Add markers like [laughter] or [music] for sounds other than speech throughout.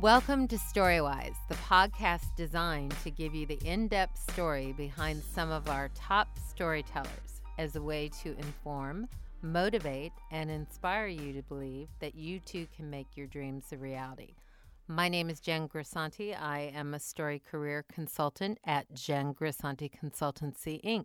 Welcome to Storywise, the podcast designed to give you the in depth story behind some of our top storytellers as a way to inform, motivate, and inspire you to believe that you too can make your dreams a reality. My name is Jen Grisanti. I am a story career consultant at Jen Grisanti Consultancy, Inc.,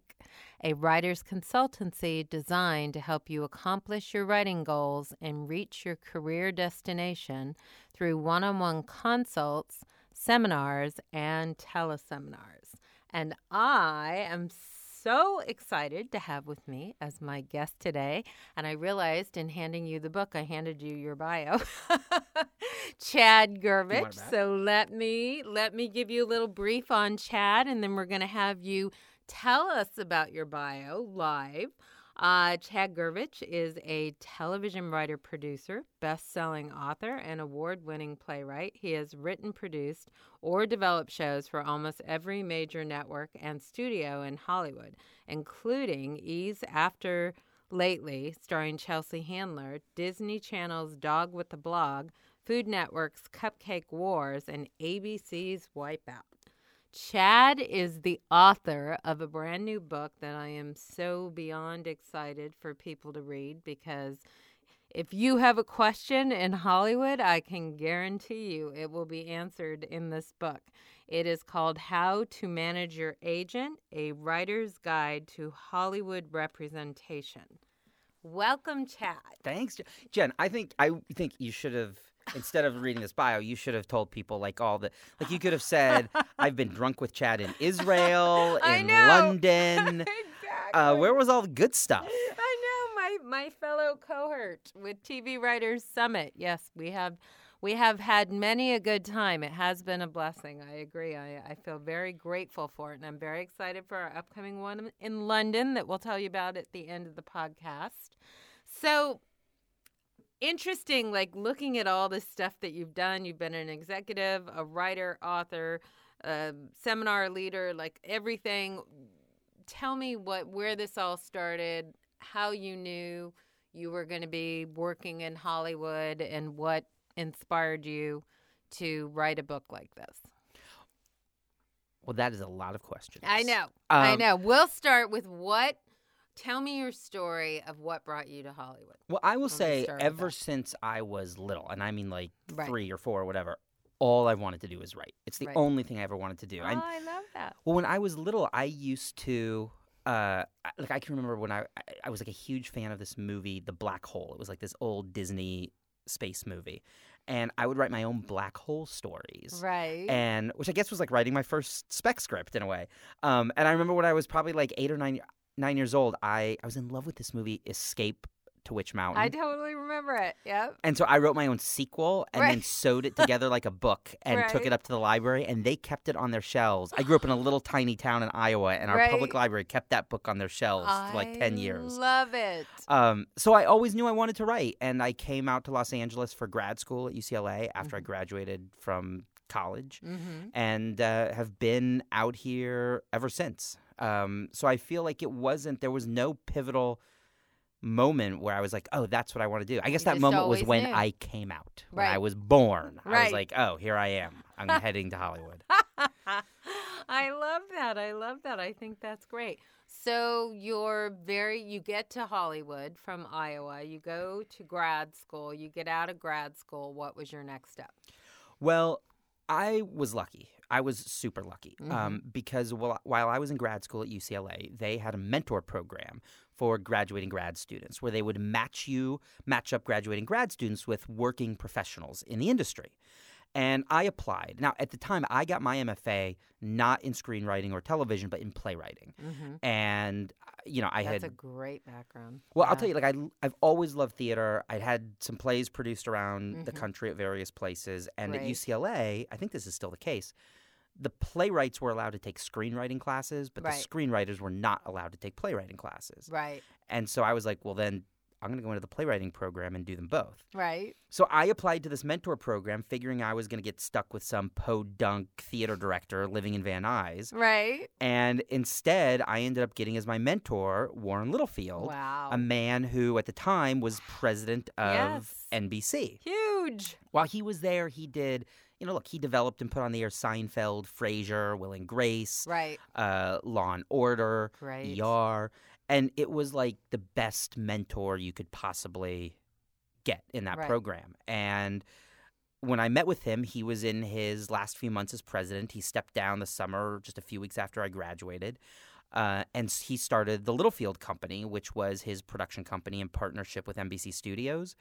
a writer's consultancy designed to help you accomplish your writing goals and reach your career destination through one on one consults, seminars, and teleseminars. And I am so excited to have with me as my guest today. And I realized in handing you the book, I handed you your bio. [laughs] Chad Gervich. So let me let me give you a little brief on Chad and then we're going to have you tell us about your bio live. Uh, Chad Gervich is a television writer, producer, best selling author, and award winning playwright. He has written, produced, or developed shows for almost every major network and studio in Hollywood, including E's After Lately, starring Chelsea Handler, Disney Channel's Dog with the Blog, Food Network's Cupcake Wars, and ABC's Wipeout. Chad is the author of a brand new book that I am so beyond excited for people to read because if you have a question in Hollywood, I can guarantee you it will be answered in this book. It is called How to Manage Your Agent A Writer's Guide to Hollywood Representation. Welcome, Chad. Thanks, Jen. I think I think you should have instead of reading this bio, you should have told people like all the like you could have said, "I've been drunk with Chad in Israel, [laughs] in London." [laughs] exactly. Uh, where was all the good stuff? I know my my fellow cohort with TV Writers Summit. Yes, we have we have had many a good time. It has been a blessing. I agree. I, I feel very grateful for it, and I'm very excited for our upcoming one in London that we'll tell you about at the end of the podcast. So interesting, like looking at all this stuff that you've done. You've been an executive, a writer, author, a seminar leader, like everything. Tell me what where this all started, how you knew you were going to be working in Hollywood, and what inspired you to write a book like this. Well, that is a lot of questions. I know. Um, I know. We'll start with what Tell me your story of what brought you to Hollywood. Well, I will say, ever since I was little, and I mean like right. three or four or whatever, all I wanted to do was write. It's the right. only thing I ever wanted to do. Oh, I, I love that. Well, when I was little, I used to. Uh, like I can remember when I I was like a huge fan of this movie, The Black Hole. It was like this old Disney space movie, and I would write my own black hole stories. Right. And which I guess was like writing my first spec script in a way. Um, and I remember when I was probably like eight or nine nine years old, I, I was in love with this movie, Escape to Witch Mountain. I totally remember it. Yep. And so I wrote my own sequel and right. then sewed it [laughs] together like a book and right. took it up to the library and they kept it on their shelves. I grew up in a little tiny town in Iowa and our right. public library kept that book on their shelves I for like 10 years. Love it. Um, so I always knew I wanted to write and I came out to Los Angeles for grad school at UCLA after mm-hmm. I graduated from college mm-hmm. and uh, have been out here ever since. Um, so I feel like it wasn't, there was no pivotal moment where I was like, oh, that's what I want to do. I guess you that moment was when knew. I came out, right. when I was born. Right. I was like, oh, here I am. I'm [laughs] heading to Hollywood. [laughs] I love that. I love that. I think that's great. So you're very, you get to Hollywood from Iowa, you go to grad school, you get out of grad school. What was your next step? Well, I was lucky. I was super lucky um, mm-hmm. um, because while, while I was in grad school at UCLA, they had a mentor program for graduating grad students where they would match you, match up graduating grad students with working professionals in the industry. And I applied. Now, at the time, I got my MFA not in screenwriting or television, but in playwriting. Mm-hmm. And you know, I That's had. That's a great background. Well, yeah. I'll tell you, like I, I've always loved theater. I'd had some plays produced around mm-hmm. the country at various places, and at UCLA, I think this is still the case. The playwrights were allowed to take screenwriting classes, but right. the screenwriters were not allowed to take playwriting classes. Right. And so I was like, well, then I'm going to go into the playwriting program and do them both. Right. So I applied to this mentor program, figuring I was going to get stuck with some podunk theater director living in Van Nuys. Right. And instead, I ended up getting as my mentor Warren Littlefield, wow. a man who at the time was president of yes. NBC. Huge. While he was there, he did you know, look, he developed and put on the air Seinfeld, Frasier, Will and Grace, Right. uh, Law and Order, Great. ER, and it was like the best mentor you could possibly get in that Right. program. And when I met with him, he was in his last few months as president. He stepped down the summer, just a few weeks after I graduated. Uh, and he started the Littlefield Company, which was his production company in partnership with NBC Studios,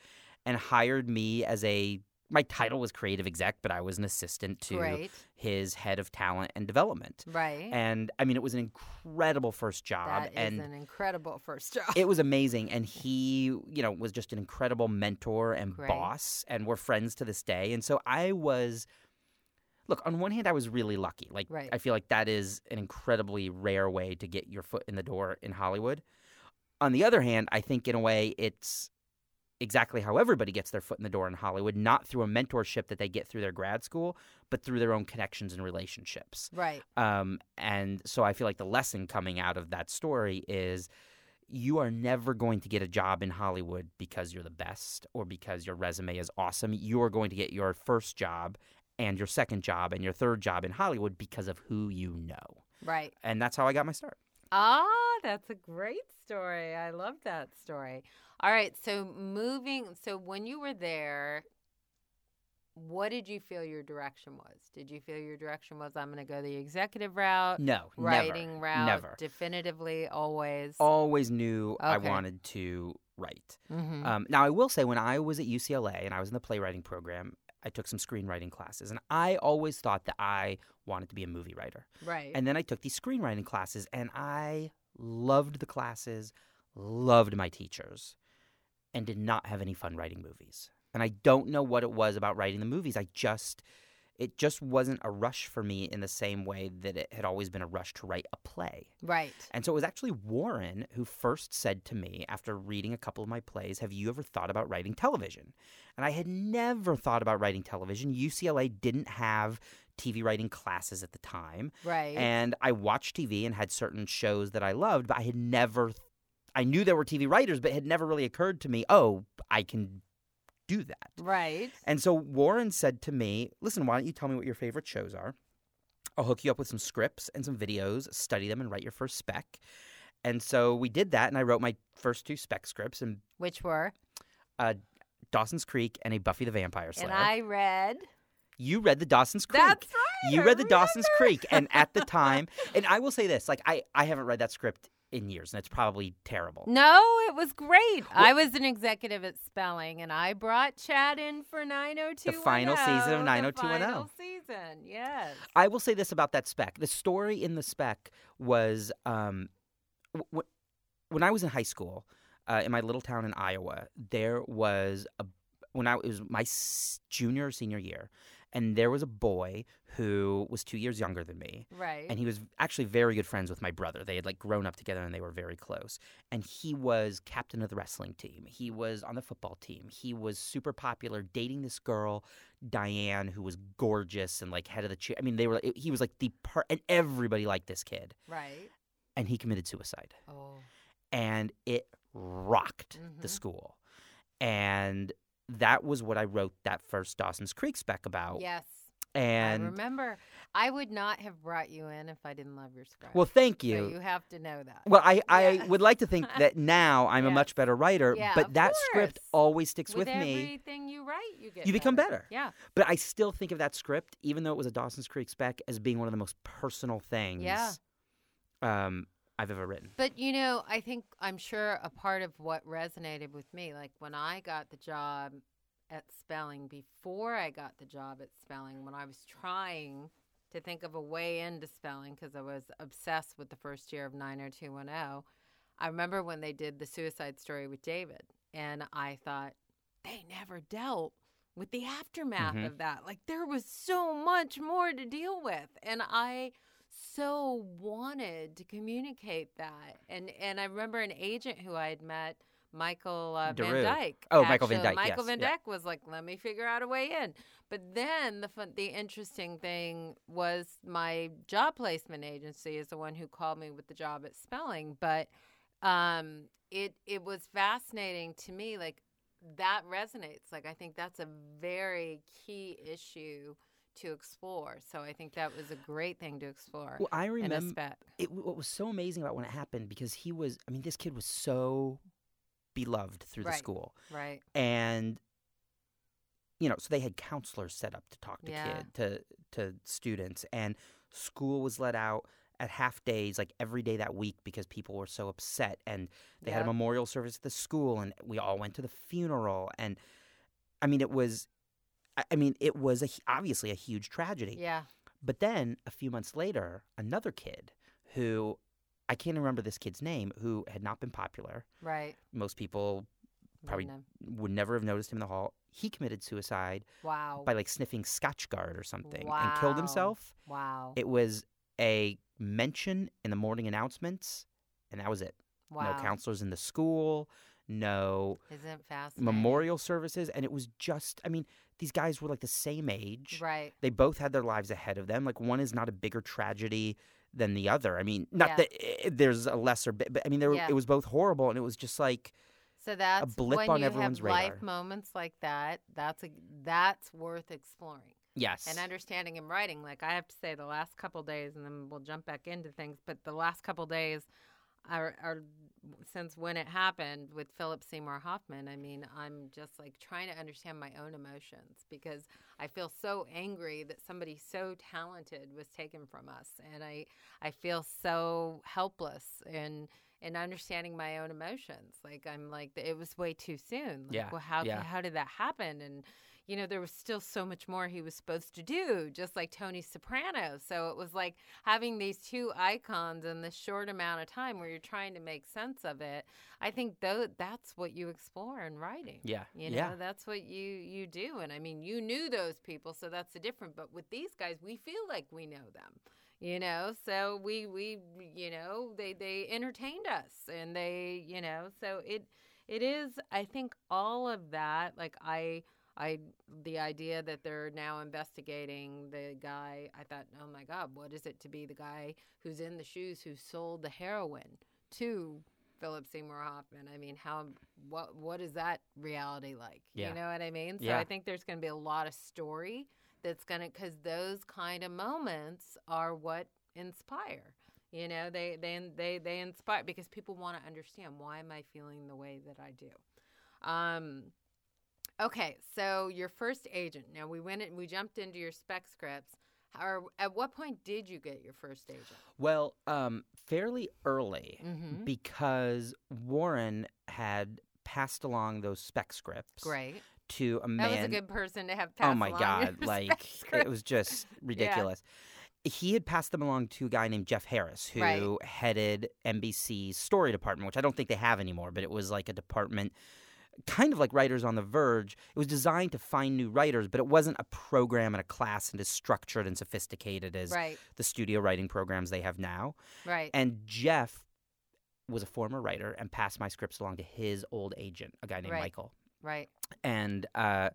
and hired me as a. My title was creative exec, but I was an assistant to Great. his head of talent and development. Right. And I mean, it was an incredible first job, that is and an incredible first job. it was [laughs] amazing. And he, you know, was just an incredible mentor and boss, and we're friends to this day. And so I was, look, on one hand, I was really lucky. Like, Right. I feel like that is an incredibly rare way to get your foot in the door in Hollywood. On the other hand, I think in a way it's exactly how everybody gets their foot in the door in Hollywood, not through a mentorship that they get through their grad school, but through their own connections and relationships. right. Um, and so I feel like the lesson coming out of that story is you are never going to get a job in Hollywood because you're the best or because your resume is awesome. You are going to get your first job and your second job and your third job in Hollywood because of who you know. Right. And that's how I got my start. Ah, that's a great story. I love that story. All right, so moving so when you were there, what did you feel your direction was? Did you feel your direction was I'm going to go the executive route, No, writing never, route, never. definitively always? Always knew I wanted to write. Mhm. Um, now, I will say, when I was at UCLA and I was in the playwriting program, I took some screenwriting classes, and I always thought that I wanted to be a movie writer. right. And then I took these screenwriting classes, and I loved the classes, loved my teachers, and did not have any fun writing movies. And I don't know what it was about writing the movies. I just, it just wasn't a rush for me in the same way that it had always been a rush to write a play. right. And so it was actually Warren who first said to me after reading a couple of my plays, Have you ever thought about writing television? And I had never thought about writing television. UCLA didn't have TV writing classes at the time. Right. And I watched TV and had certain shows that I loved, but I had never, I knew there were TV writers, but it had never really occurred to me, oh, I can do that. right. And so Warren said to me, listen, why don't you tell me what your favorite shows are? I'll hook you up with some scripts and some videos, study them, and write your first spec. And so we did that, and I wrote my first two spec scripts, and Which were? uh, Dawson's Creek and a Buffy the Vampire Slayer. And I read. you read the Dawson's Creek. That's right. You read the Dawson's. Creek, and at the [laughs] time, and I will say this: like I, I haven't read that script in years, and it's probably terrible. No, it was great. I was an executive at Spelling, and I brought Chad in for 90210. The final season of The 90210. final season, yes. I will say this about that spec: the story in the spec was um, w- w- when I was in high school uh, in my little town in Iowa. There was a when I it was my s- junior or senior year, and there was a boy who was two years younger than me. Right. and he was actually very good friends with my brother. They had like grown up together and they were very close. And he was captain of the wrestling team. He was on the football team. He was super popular, dating this girl, Diane, who was gorgeous and like head of the cheer. I mean, they were. He was like the part, and everybody liked this kid. right. And he committed suicide, Oh. and it rocked the Mhm. school. And that was what I wrote that first Dawson's Creek spec about. Yes. And I remember. I would not have brought you in if I didn't love your script. well, thank So you. you have to know that. Well, I, I Yeah. would like to think [laughs] that now I'm a much better writer, Yeah, but that script always sticks with, with me. everything you write, you get You become better. Yeah. But I still think of that script, even though it was a Dawson's Creek spec, as being one of the most personal things Yeah. um, I've ever written. But you know, I think I'm sure a part of what resonated with me, like when I got the job at Spelling, before I got the job at Spelling, when I was trying to think of a way into Spelling because I was obsessed with the first year of 90210, I remember when they did the suicide story with David, and I thought they never dealt with the aftermath Mhm. of that. Like there was so much more to deal with, and I so wanted to communicate that. And and I remember an agent who I had met, Michael uh, Van Dyke. Oh, Michael Van. Dyke, Michael yes, Van yeah. Dyke was like, "Let me figure out a way in." But then the fun, the interesting thing was my job placement agency is the one who called me with the job at Spelling. But um, it it was fascinating to me, like that resonates. Like I think that's a very key issue to explore. So I think that was a great thing to explore. Well, I remember it. What was so amazing about when it happened because he was. I mean, this kid was so beloved through the school, Right. and you know, so they had counselors set up to talk to Yeah. kid to to students, and school was let out at half days like every day that week because people were so upset and they had a memorial service at the school and we all went to the funeral and i mean it was I- mean it was a, obviously a huge tragedy Yeah. but then a few months later another kid who i can't remember this kid's name who had not been popular Right. most people Probably Wouldn't never have noticed him in the hall he committed suicide Wow. by like sniffing Scotchgard or something and killed himself. wow. It was a mention in the morning announcements, and that was it. wow. No counselors in the school, no Isn't it fascinating? memorial services, and it was just. I mean, these guys were like the same age. Right. They both had their lives ahead of them. Like one is not a bigger tragedy than the other. I mean, not Yeah. that eh, there's a lesser bit, but I mean, there, Yeah. it was both horrible, and it was just like So that's blip when on you everyone's have life radar. moments like that. That's a that's worth exploring yes, and understanding and writing. Like I have to say, the last couple days, and then we'll jump back into things. But the last couple days are, are since when it happened with Philip Seymour Hoffman. I mean, I'm just like trying to understand my own emotions because I feel so angry that somebody so talented was taken from us, and I I feel so helpless in in understanding my own emotions. Like I'm like it was way too soon. Like, Yeah, Well, how yeah. how did that happen? And you know, there was still so much more he was supposed to do, just like Tony Soprano. So it was like having these two icons in this short amount of time where you're trying to make sense of it. I think though that's what you explore in writing. yeah, You know, yeah, that's what you you do. And I mean, you knew those people, so that's the different. But with these guys, we feel like we know them. You know, so we we you know they they entertained us, and they you know so it it is. I think all of that. Like I I the idea that they're now investigating the guy. I thought, oh my God, what is it to be the guy who's in the shoes who sold the heroin to Philip Seymour Hoffman? I mean, how what what is that reality like? Yeah. You know what I mean? So Yeah. I think there's going to be a lot of story that's going to because those kind of moments are what inspire. You know, they they they they inspire because people want to understand why am I feeling the way that I do. Um, okay, so your first agent. Now we went and we jumped into your spec scripts. Or at what point did you get your first agent? Well, um, fairly early Mm-hmm. because Warren had passed along those spec scripts Great. to a That man. was a good person to have passed oh my god! [laughs] Like it was just ridiculous. He had passed them along to a guy named Jeff Harris, who Right. headed NBC's story department, which I don't think they have anymore, but it was like a department kind of like Writers on the Verge. It was designed to find new writers, but it wasn't a program and a class and as structured and sophisticated as right, the studio writing programs they have now. right. And Jeff was a former writer and passed my scripts along to his old agent, a guy named Right. Michael. Right. And uh,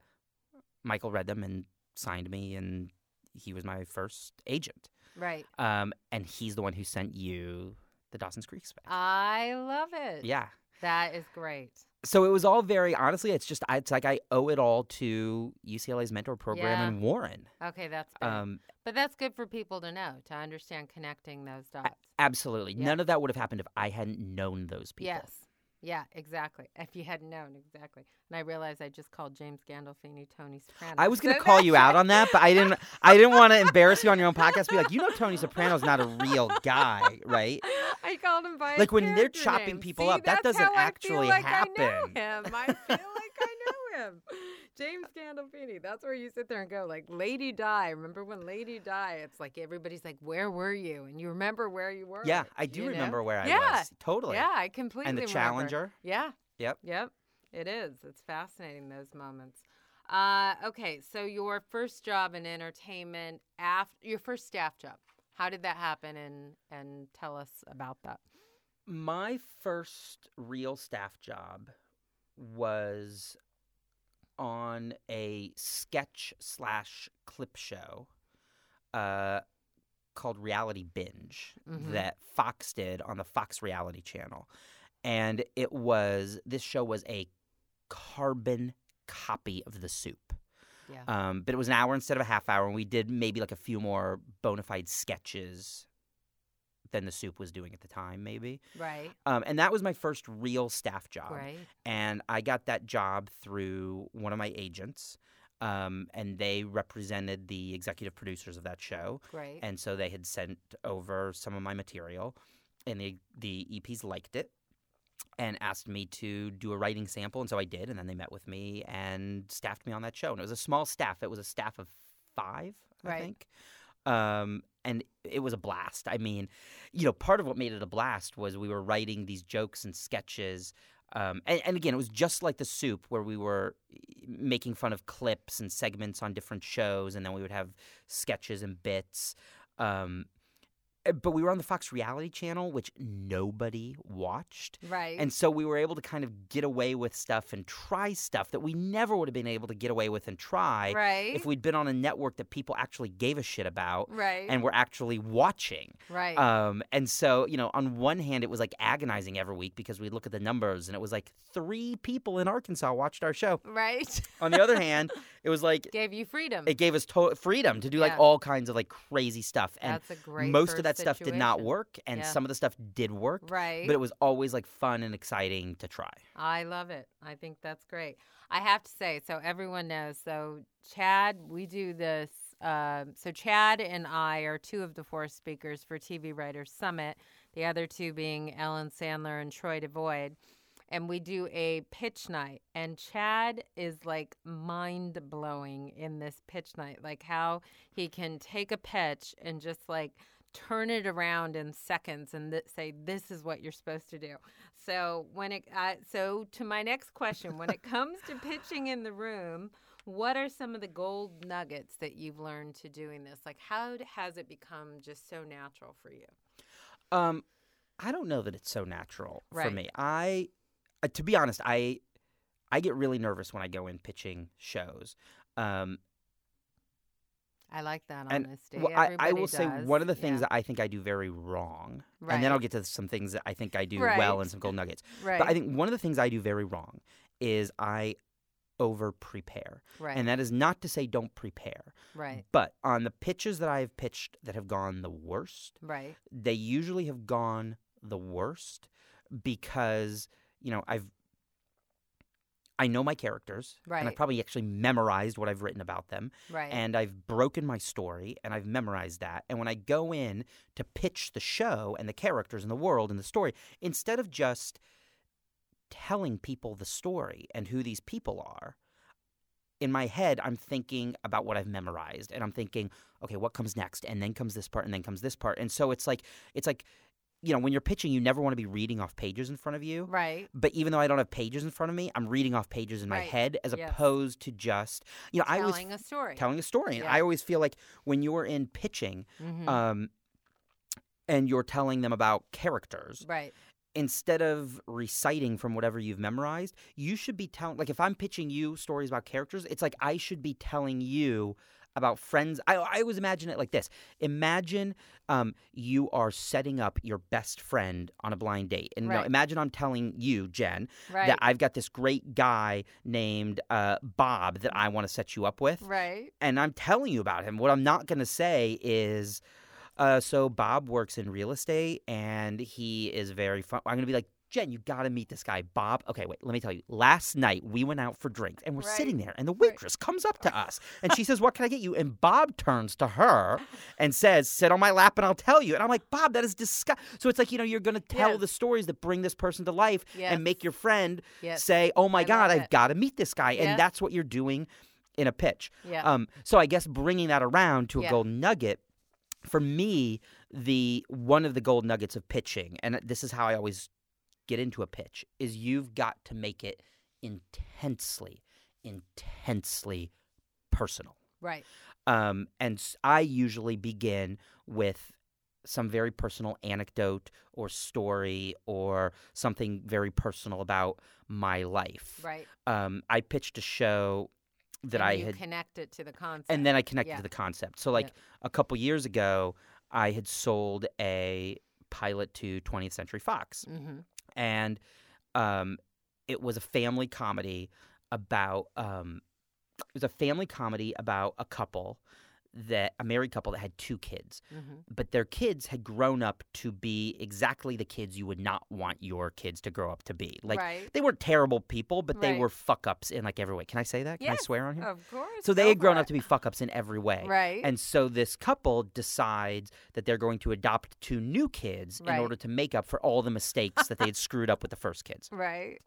Michael read them and signed me, and he was my first agent. Right. Um, and he's the one who sent you the Dawson's Creek spec. I love it. yeah. That is great. So it was all very honestly. It's just I- it's like I owe it all to UCLA's mentor program Yeah. and Warren. Okay, that's. Um, but that's good for people to know, to understand connecting those dots. absolutely, Yeah. none of that would have happened if I hadn't known those people. Yes. Yeah, exactly. If you hadn't known, exactly. And I realized I just called James Gandolfini Tony Soprano. I was going to So call you out on that, but I didn't. I didn't want to embarrass you on your own podcast. Be like, you know, Tony Soprano's not a real guy, right? [laughs] I called him by Like, when they're chopping name. people See, up, that doesn't how I feel actually like I happen. know him. I feel like I know him. [laughs] James Gandolfini. That's where you sit there and go, like, Lady Di. Remember when Lady Di? It's like everybody's like, where were you? And you remember where you were. Yeah, I do you know? remember where I Yeah. was. Totally. Yeah, I completely And the remember. Challenger. Yeah. Yep. Yep. It is. It's fascinating those moments. Uh, okay, so your first job in entertainment after your first staff job. How did that happen and and tell us about that? My first real staff job was on a sketch slash clip show uh, called Reality Binge Mhm. that Fox did on the Fox Reality Channel. And it was, this show was a carbon copy of The Soup. Yeah. Um, but it was an hour instead of a half hour, and we did maybe like a few more bona fide sketches than the soup was doing at the time, maybe. right. Um, and that was my first real staff job. Right. And I got that job through one of my agents. Um, and they represented the executive producers of that show. Great. And so they had sent over some of my material, and the the EPs liked it and asked me to do a writing sample, and so I did. And then they met with me and staffed me on that show. And it was a small staff; it was a staff of five, I Right. think. Um, and it was a blast. I mean, you know, part of what made it a blast was we were writing these jokes and sketches. Um, and, and again, it was just like the soup, where we were making fun of clips and segments on different shows, and then we would have sketches and bits. Um, but we were on the Fox Reality Channel, which nobody watched. right. And so we were able to kind of get away with stuff and try stuff that we never would have been able to get away with and try right. if we'd been on a network that people actually gave a shit about right. and were actually watching. right. Um, and so, you know, on one hand, it was like agonizing every week because we'd look at the numbers and it was like three people in Arkansas watched our show. right. On the other hand, [laughs] it was like Gave you freedom. it gave us to- freedom to do like all kinds of like crazy stuff. And That's a great. most of that stuff did not work, and Yeah. some of the stuff did work. Right. But it was always like fun and exciting to try. I love it. I think that's great. I have to say, so everyone knows. So Chad, we do this. Um, so Chad and I are two of the four speakers for TV Writers Summit. The other two being Ellen Sandler and Troy DeVolld. And we do a pitch night. And Chad is like mind blowing in this pitch night. Like how he can take a pitch and just like turn it around in seconds and th- say, this is what you're supposed to do. So when it uh, so to my next question, when it [laughs] comes to pitching in the room, what are some of the gold nuggets that you've learned to doing this? Like how has it become just so natural for you? Um, I don't know that it's so natural for me. I, uh, to be honest, I, I get really nervous when I go in pitching shows. Um, I like that and honesty. well, I, I will say one of the things yeah. that I think I do very wrong, and then I'll get to some things that I think I do Right. well and some gold nuggets. right, But I think one of the things I do very wrong is I over prepare. right, And that is not to say don't prepare. right, But on the pitches that I have pitched that have gone the worst, right, they usually have gone the worst because, you know, I've I know my characters right. and I've probably actually memorized what I've written about them right, and I've broken my story and I've memorized that. And when I go in to pitch the show and the characters and the world and the story, instead of just telling people the story and who these people are, in my head, I'm thinking about what I've memorized and I'm thinking, okay, what comes next? And then comes this part and then comes this part. And so it's like, it's like, you know, when you're pitching, you never want to be reading off pages in front of you. right. But even though I don't have pages in front of me, I'm reading off pages in my Right. head as Yes. opposed to just, you know, I always Telling a story. telling a story. And Yeah. I always feel like when you're in pitching, Mhm. um, and you're telling them about characters, right, instead of reciting from whatever you've memorized, you should be telling. Like if I'm pitching you stories about characters, it's like I should be telling you about friends. I, I always imagine it like this: Imagine um, you are setting up your best friend on a blind date, and Right. imagine I'm telling you, Jen, right, that I've got this great guy named uh, Bob that I want to set you up with right, and I'm telling you about him. What I'm not going to say is, uh, so Bob works in real estate and he is very fun. I'm going to be like, Jen, you got to meet this guy, Bob. Okay, wait, let me tell you. Last night we went out for drinks and we're Right. sitting there, and the Right. waitress comes up to us [laughs] and she says, What can I get you? And Bob turns to her and says, Sit on my lap and I'll tell you. And I'm like, Bob, that is disgusting. So it's like, you know, you're going to tell the stories that bring this person to life Yes. and make your friend yes, say, Oh my I God, I've got to meet this guy. And that's what you're doing in a pitch. yeah, Um, so I guess bringing that around to a Yeah. gold nugget, for me, the one of the gold nuggets of pitching, and this is how I always get into a pitch, is you've got to make it intensely, intensely personal. right, Um, and I usually begin with some very personal anecdote or story or something very personal about my life. right. Um, I pitched a show that and I you had connected to the concept, and then I connected Yeah. to the concept. So, like Yeah. a couple years ago, I had sold a pilot to 20th Century Fox, hmm and um, it was a family comedy about um, it was a family comedy about a couple that a married couple that had two kids, Mhm. but their kids had grown up to be exactly the kids you would not want your kids to grow up to be. Like right. they weren't terrible people, but they Right. were fuck ups in like every way. Can I say that? Can I swear on here? Of course. So they had grown up to be [laughs] fuck ups in every way. right. And so this couple decides that they're going to adopt two new kids Right. in order to make up for all the mistakes that they had screwed up with the first kids. right.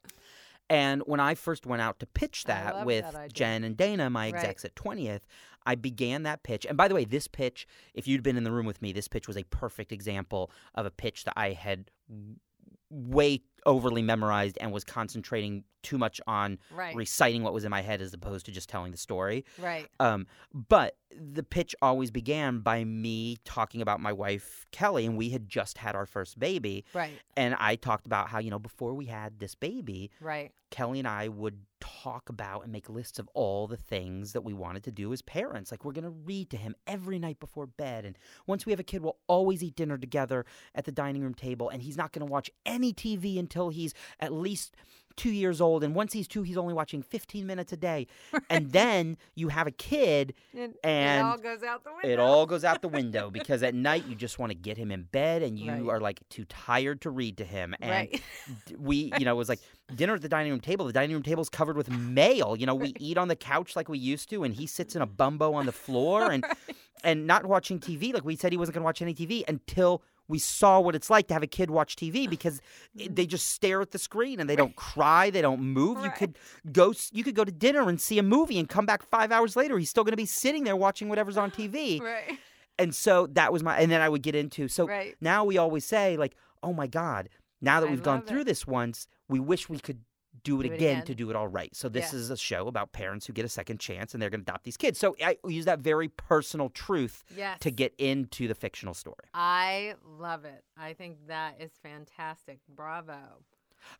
And when I first went out to pitch that with that. Jen and Dana, my Right. execs at 20th, I began that pitch. And by the way, this pitch, if you'd been in the room with me, this pitch was a perfect example of a pitch that I had way overly memorized and was concentrating too much on Right. reciting what was in my head as opposed to just telling the story. right. Um, but the pitch always began by me talking about my wife Kelly, and we had just had our first baby. Right. And I talked about how you know before we had this baby, Right. Kelly and I would talk about and make lists of all the things that we wanted to do as parents. Like we're gonna read to him every night before bed, and once we have a kid, we'll always eat dinner together at the dining room table, and he's not gonna watch any TV until he's at least two years old. And once he's two, he's only watching 15 minutes a day. [laughs] And then you have a kid It, And it all goes out the window. it all goes out the [laughs] window because at night you just want to get him in bed and you Right. are like too tired to read to him. And Right. we, [laughs] you know, it was like dinner at the dining room table. The dining room table's covered with mail. You know, we eat on the couch like we used to, and he sits in a bumbo on the floor and and not watching TV. Like we said, he wasn't going to watch any TV until we saw what it's like to have a kid watch TV because they just stare at the screen and they don't cry, they don't move. You could go, you could go to dinner and see a movie and come back five hours later. He's still going to be sitting there watching whatever's on TV. [laughs] right. And so that was my, and then I would get into so Right. now we always say like, oh my god, now that I we've gone love through it. this once, we wish we could do it, Do it again, again. to do it all right. So this Yeah. is a show about parents who get a second chance and they're going to adopt these kids. So I use that very personal truth Yes. to get into the fictional story. I love it. I think that is fantastic. Bravo.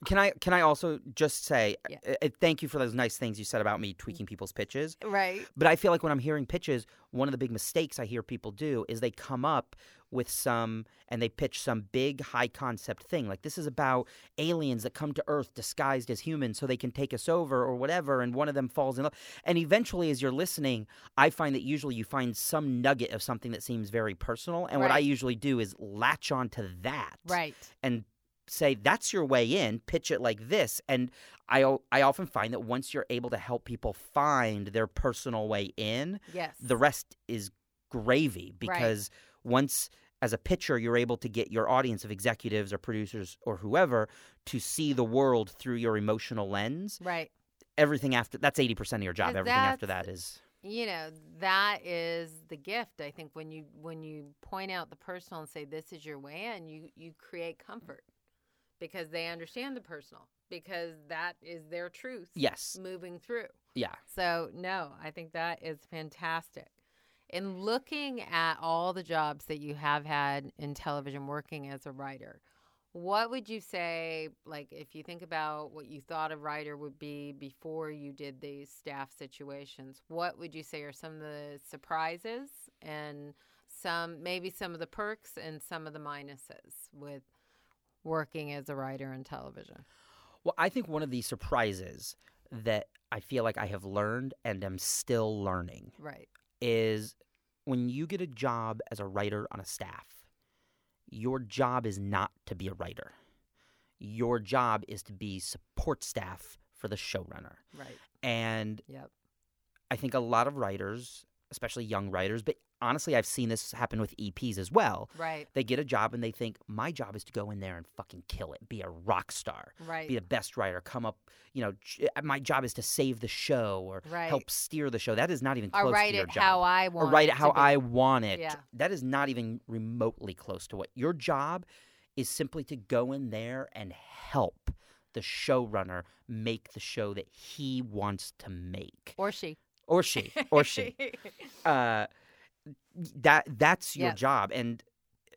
Can I can I also just say Yeah. uh, uh, thank you for those nice things you said about me tweaking people's pitches. Right. But I feel like when I'm hearing pitches, one of the big mistakes I hear people do is they come up with some and they pitch some big high concept thing. Like this is about aliens that come to Earth disguised as humans so they can take us over or whatever, and one of them falls in love. And eventually, as you're listening, I find that usually you find some nugget of something that seems very personal. And what I usually do is latch onto that Right. and say that's your way in pitch it like this and i i often find that once you're able to help people find their personal way in Yes. the rest is gravy because once as a pitcher you're able to get your audience of executives or producers or whoever to see the world through your emotional lens right. everything after that's 80% of your job. Everything after that is you know that is the gift i think when you when you point out the personal and say this is your way and you you create comfort because they understand the personal because that is their truth yes. moving through. Yeah. So no i think that is fantastic in looking at all the jobs that you have had in television working as a writer what would you say like if you think about what you thought a writer would be before you did these staff situations what would you say are some of the surprises and some maybe some of the perks and some of the minuses with working as a writer in television? Well, I think one of the surprises that I feel like I have learned and am still learning right is when you get a job as a writer on a staff, your job is not to be a writer. Your job is to be support staff for the showrunner. right And yep I think a lot of writers, especially young writers, but honestly, I've seen this happen with EPs as well. right They get a job and they think, my job is to go in there and fucking kill it, be a rock star right be the best writer, come up, you know, my job is to save the show or Right. help steer the show. That is not even or close write to your it job. how I or want write it it how. I want it. Yeah. That is not even remotely close to what your job is simply to go in there and help the showrunner make the show that he wants to make. or she Or she. Or she. [laughs] uh, that that's your Yes. job. And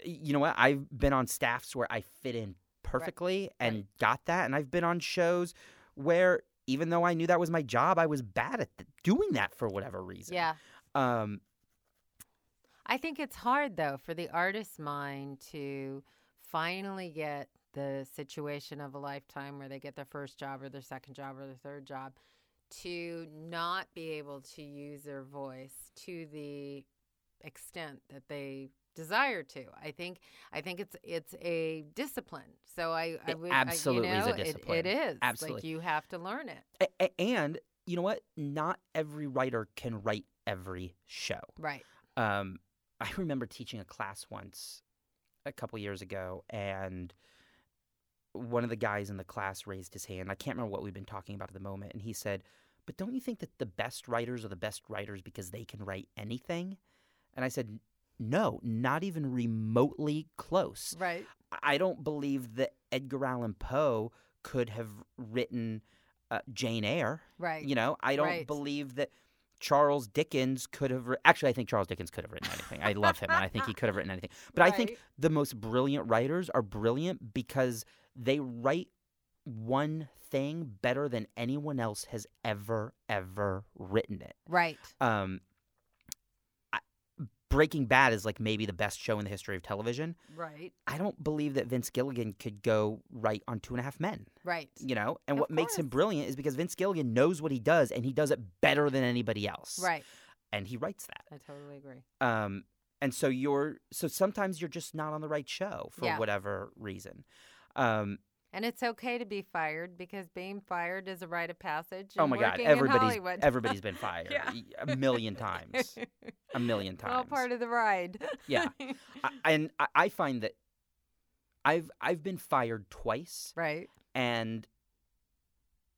you know what? I've been on staffs where I fit in perfectly and right. got that, and I've been on shows where even though I knew that was my job, I was bad at th- doing that for whatever reason. yeah Um. I think it's hard though for the artist's mind to finally get the situation of a lifetime where they get their first job or their second job or their third job to not be able to use their voice to the extent that they desire to. I think I think it's it's a discipline. So I, I It would absolutely I, you is know, a it- discipline. it is like Absolutely. you have to learn it. A- a- and you know what? Not every writer can write every show. Right. Um, I remember teaching a class once a couple years ago, and one of the guys in the class raised his hand. I can't remember what we've been talking about at the moment, and he said, "But don't you think that the best writers are the best writers because they can write anything?" And I said, "No, not even remotely close. Right. I don't believe that Edgar Allan Poe could have written uh, Jane Eyre. Right. You know, I don't Right. believe that Charles Dickens could have. Wri- Actually, I think Charles Dickens could have written anything. I love him, and I think he could have written anything. [laughs] But I think the most brilliant writers are brilliant because they write one thing better than anyone else has ever ever written it. Right. Um, Breaking Bad is like maybe the best show in the history of television. Right. I don't believe that Vince Gilligan could go write on Two and a Half Men. Right. You know, and Of what makes him brilliant is because Vince Gilligan knows what he does, and he does it better than anybody else. Right. and he writes that. I totally agree. Um, and so you're so sometimes you're just not on the right show for Yeah. whatever reason. Um, And it's okay to be fired because being fired is a rite of passage. oh my God, everybody's everybody's been [laughs] fired Yeah. a million times, a million [laughs] It's all times. part of the ride. Yeah. I, [laughs] and I, I find that I've I've been fired twice, right. and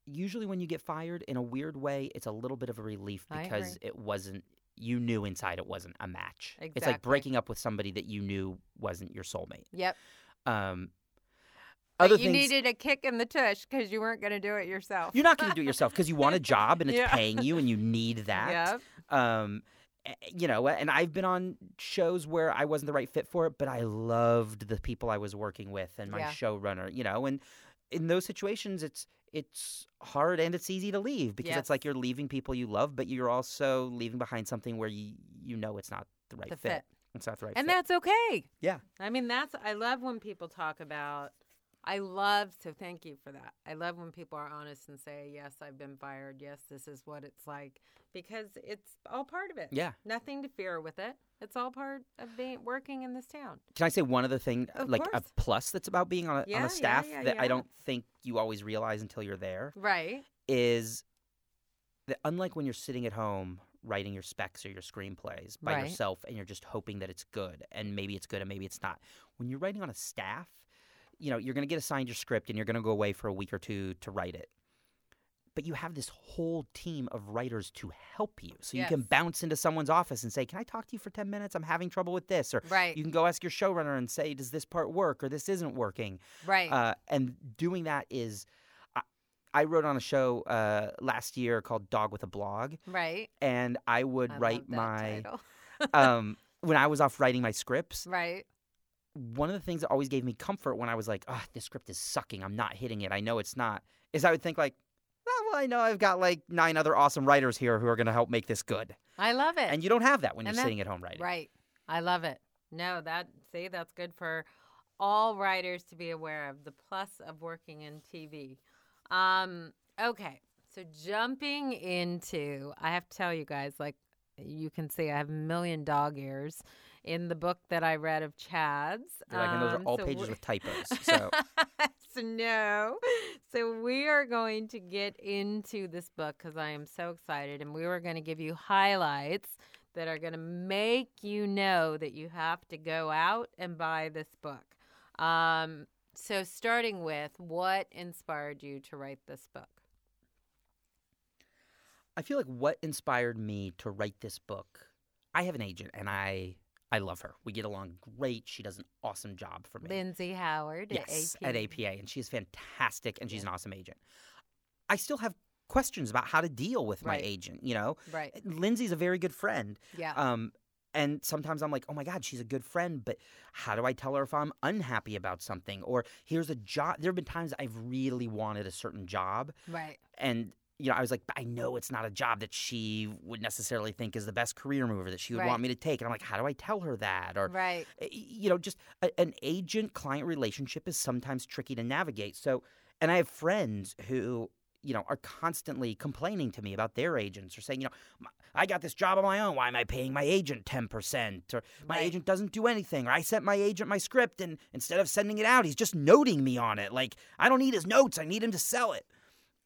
usually when you get fired, in a weird way, it's a little bit of a relief because it wasn't. You knew inside it wasn't a match. Exactly. It's like breaking up with somebody that you knew wasn't your soulmate. Yep. Um, But other you things, needed a kick in the tush because you weren't going to do it yourself. you're not going to do it yourself because you want a [laughs] job and it's Yeah. paying you and you need [laughs] that. Yep. Um, you know, and I've been on shows where I wasn't the right fit for it, but I loved the people I was working with and my Yeah. showrunner. You know, and in those situations, it's it's hard and it's easy to leave because it's like you're leaving people you love, but you're also leaving behind something where you you know it's not the right The fit. fit. It's not the right And fit. that's okay. Yeah. I mean, that's, I love when people talk about, I love, so thank you for that. I love when people are honest and say, yes, I've been fired. Yes, this is what it's like because it's all part of it. yeah. Nothing to fear with it. It's all part of being working in this town. Can I say one other thing, Of like a plus that's about being on a, Yeah, on a staff yeah, that I don't think you always realize until you're there? Right. is that unlike when you're sitting at home writing your specs or your screenplays by Right. yourself and you're just hoping that it's good and maybe it's good and maybe it's not. When you're writing on a staff, you know, you're going to get assigned your script and you're going to go away for a week or two to write it. But you have this whole team of writers to help you. So you can bounce into someone's office and say, Can I talk to you for 10 minutes? I'm having trouble with this. Or Right. you can go ask your showrunner and say, Does this part work or this isn't working? right. Uh, and doing that is, I, I wrote on a show uh, last year called Dog with a Blog, right. and I would I write my title. um, [laughs] when I was off writing my scripts. right. One of the things that always gave me comfort when I was like, "Ah, this script is sucking. I'm not hitting it. I know it's not." Is I would think like, "Oh, well, I know I've got like nine other awesome writers here who are going to help make this good." I love it. And you don't have that when And you're that- sitting at home writing. Right. I love it. No, that see, that's good for all writers to be aware of the plus of working in TV. Um, okay. So jumping into I have to tell you guys, like you can see I have a million dog ears in the book that I read of Chad's. You're like, and those are Um, all so pages we- with [laughs] typos. So so [laughs] no. So we are going to get into this book because I am so excited, and we were going to give you highlights that are going to make you know that you have to go out and buy this book. Um, so starting with what inspired you to write this book? I feel like what inspired me to write this book. I have an agent, and I I love her. We get along great. She does an awesome job for me. Lindsay Howard yes, at AP. at APA, and she's fantastic, and she's an awesome agent. I still have questions about how to deal with my agent. You know, Right. Lindsay's a very good friend. Yeah. Um, and sometimes I'm like, oh my God, she's a good friend, but how do I tell her if I'm unhappy about something? Or here's a job. There have been times I've really wanted a certain job, right. and you know, I was like, I know it's not a job that she would necessarily think is the best career mover that she would Right. want me to take. And I'm like, how do I tell her that? Or Right. Eh, you know, just a, an agent client relationship is sometimes tricky to navigate. So, and I have friends who, you know, are constantly complaining to me about their agents or saying, you know, I got this job on my own. Why am I paying my agent 10%? Or my Right. agent doesn't do anything. Or I sent my agent my script and instead of sending it out, he's just noting me on it. Like, I don't need his notes. I need him to sell it.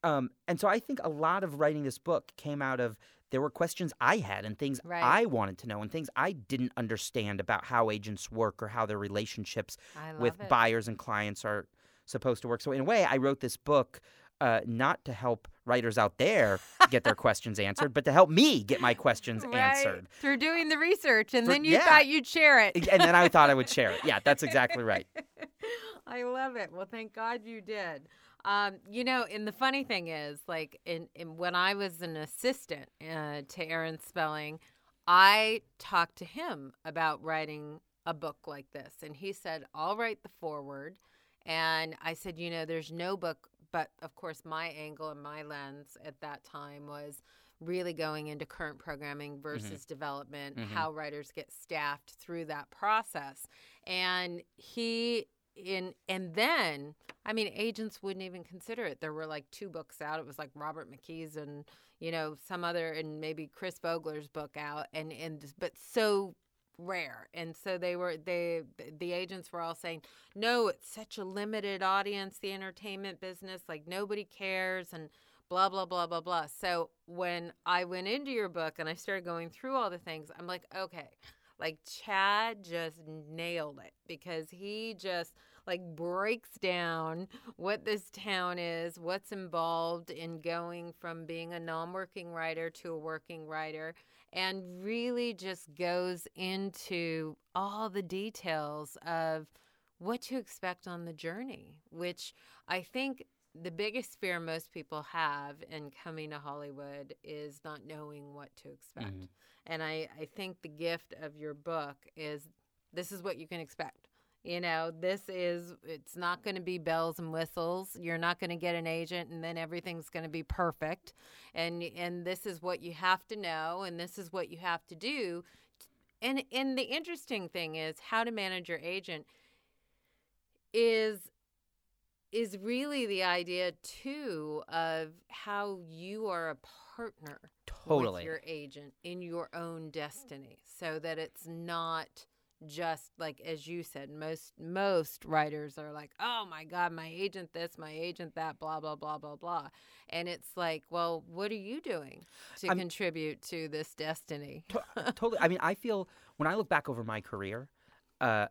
Um, and so I think a lot of writing this book came out of there were questions I had and things Right. I wanted to know and things I didn't understand about how agents work or how their relationships with it. buyers and clients are supposed to work. So in a way, I wrote this book uh, not to help writers out there get their [laughs] questions answered, but to help me get my questions Right, answered. through doing the research, and For- then you yeah. thought you'd share it. And then I thought I would share it. Yeah, that's [laughs] exactly right. I love it. Well, thank God you did. Um, you know, and the funny thing is, like, in, in when I was an assistant uh, to Aaron Spelling, I talked to him about writing a book like this, and he said, "I'll write the foreword." And I said, "You know, there's no book, but of course, my angle and my lens at that time was." Really going into current programming versus development, Mhm. how writers get staffed through that process. And he in and then I mean agents wouldn't even consider it. There were like two books out. It was like Robert McKee's and you know some other and maybe Chris Vogler's book out and and but so rare. And so they were they the agents were all saying, "No, it's such a limited audience the entertainment business like nobody cares and blah blah blah blah blah." So when I went into your book and I started going through all the things, I'm like, "Okay, like Chad just nailed it because he just like breaks down what this town is, what's involved in going from being a non-working writer to a working writer and really just goes into all the details of what to expect on the journey, which I think the biggest fear most people have in coming to Hollywood is not knowing what to expect. Mhm. And I, I think the gift of your book is this is what you can expect. You know, this is, it's not going to be bells and whistles. You're not going to get an agent and then everything's going to be perfect. And, and this is what you have to know and this is what you have to do. And, and the interesting thing is how to manage your agent is is really the idea too of how you are a partner Totally. with your agent in your own destiny so that it's not just like as you said most most writers are like oh my god my agent this my agent that blah blah blah blah blah and it's like well what are you doing to I'm- contribute to this destiny To- totally. I mean, I feel when I look back over my career, uh,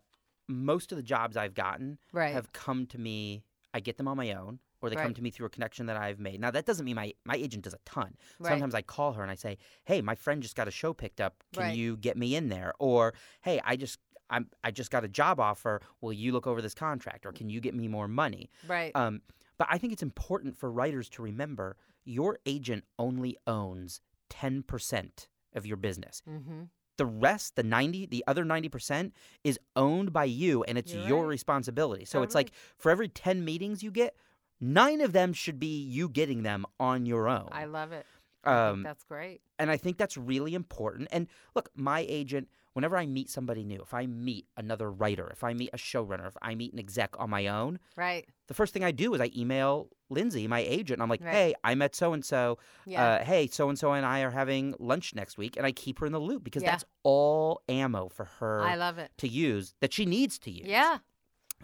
most of the jobs I've gotten right have come to me. I get them on my own, or they come to me through a connection that I've made. Now, that doesn't mean my my agent does a ton. right Sometimes I call her and I say, "Hey, my friend just got a show picked up. Can Right. you get me in there?" Or, "Hey, I just I'm I just got a job offer. Will you look over this contract, or can you get me more money?" right Um, but I think it's important for writers to remember your agent only owns ten percent of your business. mm-hmm. The rest, the ninety, the other ninety percent, is owned by you, and it's You're your right. responsibility. So it's like for every ten meetings you get, nine of them should be you getting them on your own. i love it I think Um, that's great and I think that's really important. And look, my agent, whenever I meet somebody new, if I meet another writer, if I meet a showrunner, if I meet an exec on my own, right the first thing I do is I email Lindsay, my agent, and I'm like, Right. hey, I met so and so. yeah Uh, Hey, so and so and I are having lunch next week. And I keep her in the loop because Yeah. that's all ammo for her i love it to use that she needs to use. Yeah.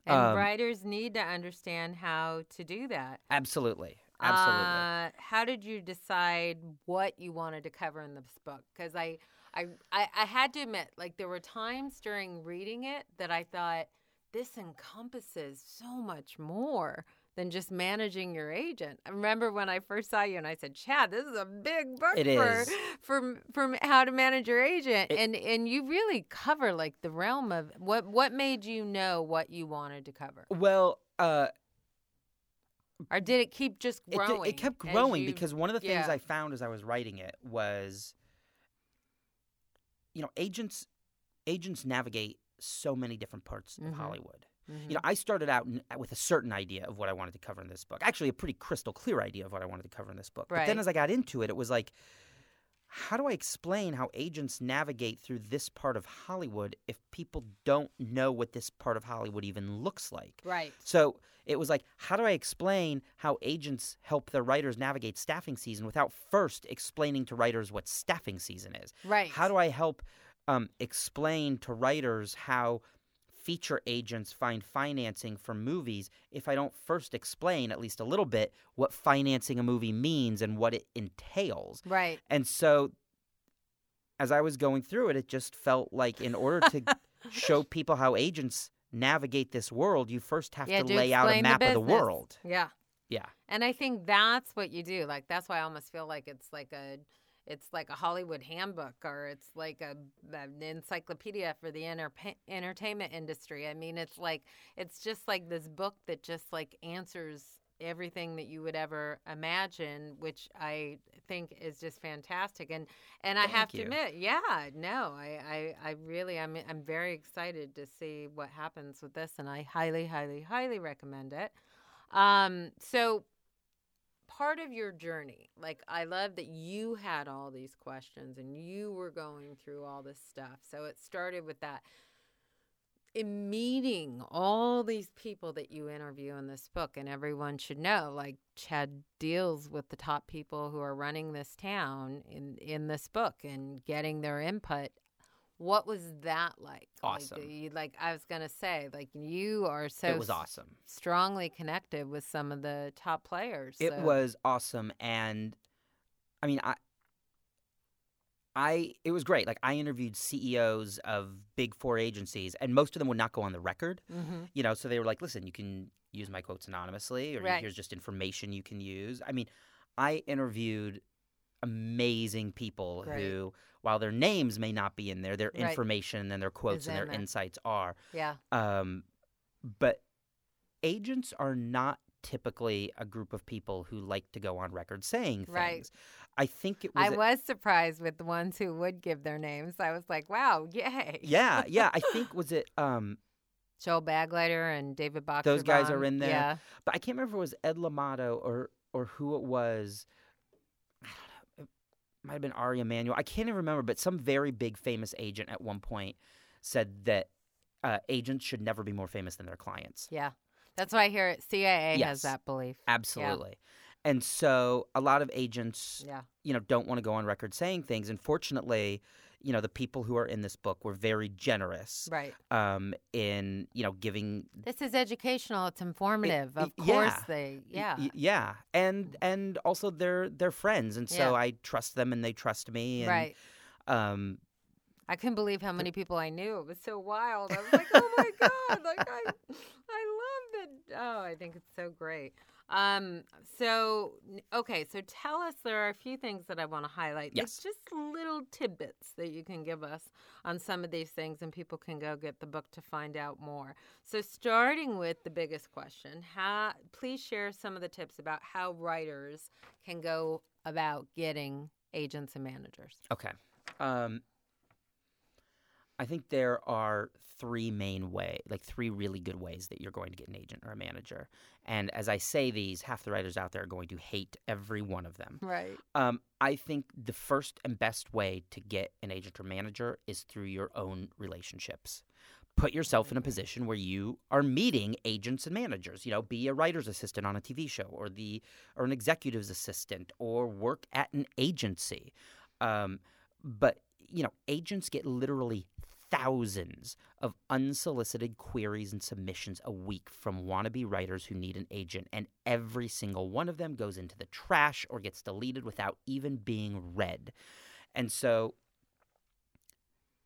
And Um, writers need to understand how to do that. Absolutely. Absolutely. Uh, how did you decide what you wanted to cover in this book? Because I, I, I, I had to admit, like there were times during reading it that I thought this encompasses so much more than just managing your agent. I remember when I first saw you and I said, "Chad, this is a big book It for is. for for how to manage your agent." It- and and you really cover like the realm of what what made you know what you wanted to cover, well, uh, or did it keep just it, growing? did- it kept growing you- because one of the things yeah. I found as I was writing it was, you know, agents agents navigate so many different parts Mhm. of Hollywood. Mhm. You know, I started out n- with a certain idea of what I wanted to cover in this book. Actually, a pretty crystal clear idea of what I wanted to cover in this book. But then as I got into it, it was like, how do I explain how agents navigate through this part of Hollywood if people don't know what this part of Hollywood even looks like? Right. So it was like, how do I explain how agents help their writers navigate staffing season without first explaining to writers what staffing season is? Right. How do I help um, explain to writers how feature agents find financing for movies if I don't first explain at least a little bit what financing a movie means and what it entails? Right. And so as I was going through it, it just felt like in order to [laughs] show people how agents navigate this world, you first have Yeah, to lay out a explain the map of the world. Yeah. Yeah. And I think that's what you do. Like that's why I almost feel like it's like a it's like a Hollywood handbook or it's like a an encyclopedia for the interpa- entertainment industry. I mean, it's like it's just like this book that just like answers everything that you would ever imagine, which I think is just fantastic. And and I Thank have to admit, yeah, no, I, I I really I'm I'm very excited to see what happens with this, and I highly highly highly recommend it. Um, so part of your journey, like I love that you had all these questions and you were going through all this stuff. So it started with that in meeting all these people that you interview in this book and everyone should know like chad deals with the top people who are running this town in in this book and getting their input what was that like Awesome. like, you, like i was gonna say like you are so it was awesome. strongly connected with some of the top players. It so- was awesome, and I mean, I, I, it was great. Like I interviewed CEOs of big four agencies, and most of them would not go on the record. Mhm. You know, so they were like, "Listen, you can use my quotes anonymously, or Right. here's just information you can use." I mean, I interviewed amazing people Great. who, while their names may not be in there, their Right. information and their quotes and their insights are. Yeah. Um, but agents are not typically a group of people who like to go on record saying things. Right. I think it was. I a- was surprised with the ones who would give their names. I was like, wow, yay. yeah, yeah. I [laughs] think was it. Um, Joel Baglighter and David Boxer. Those guys are in there. Yeah. but I can't remember if it was Ed Limato or or who it was. I don't know. It might have been Ari Emanuel. I can't even remember. But some very big famous agent at one point said that uh, agents should never be more famous than their clients. Yeah. That's why I hear. CAA Yes. has that belief. Absolutely. And so a lot of agents Yeah. you know don't want to go on record saying things and fortunately you know the people who are in this book were very generous Right. um in you know giving This is educational. It's informative. y- Of course yeah. they, yeah. y- yeah and and also they're they're friends and so Yeah. i trust them and they trust me and right. um I couldn't believe how many people I knew. It was so wild. I was like, [laughs] oh my god! Like I, I love it. Oh, I think it's so great. Um. So okay. So tell us. There are a few things that I want to highlight. Yes. Like just little tidbits that you can give us on some of these things, and people can go get the book to find out more. So starting with the biggest question, how? Please share some of the tips about how writers can go about getting agents and managers. okay um i think there are three main way like three really good ways that you're going to get an agent or a manager and as i say these half the writers out there are going to hate every one of them Right. Um, I think the first and best way to get an agent or manager is through your own relationships. Put yourself in a position where you are meeting agents and managers. You know, be a writer's assistant on a TV show, or the or an executive's assistant, or work at an agency. Um, but you know, agents get literally thousands of unsolicited queries and submissions a week from wannabe writers who need an agent, and every single one of them goes into the trash or gets deleted without even being read. And so,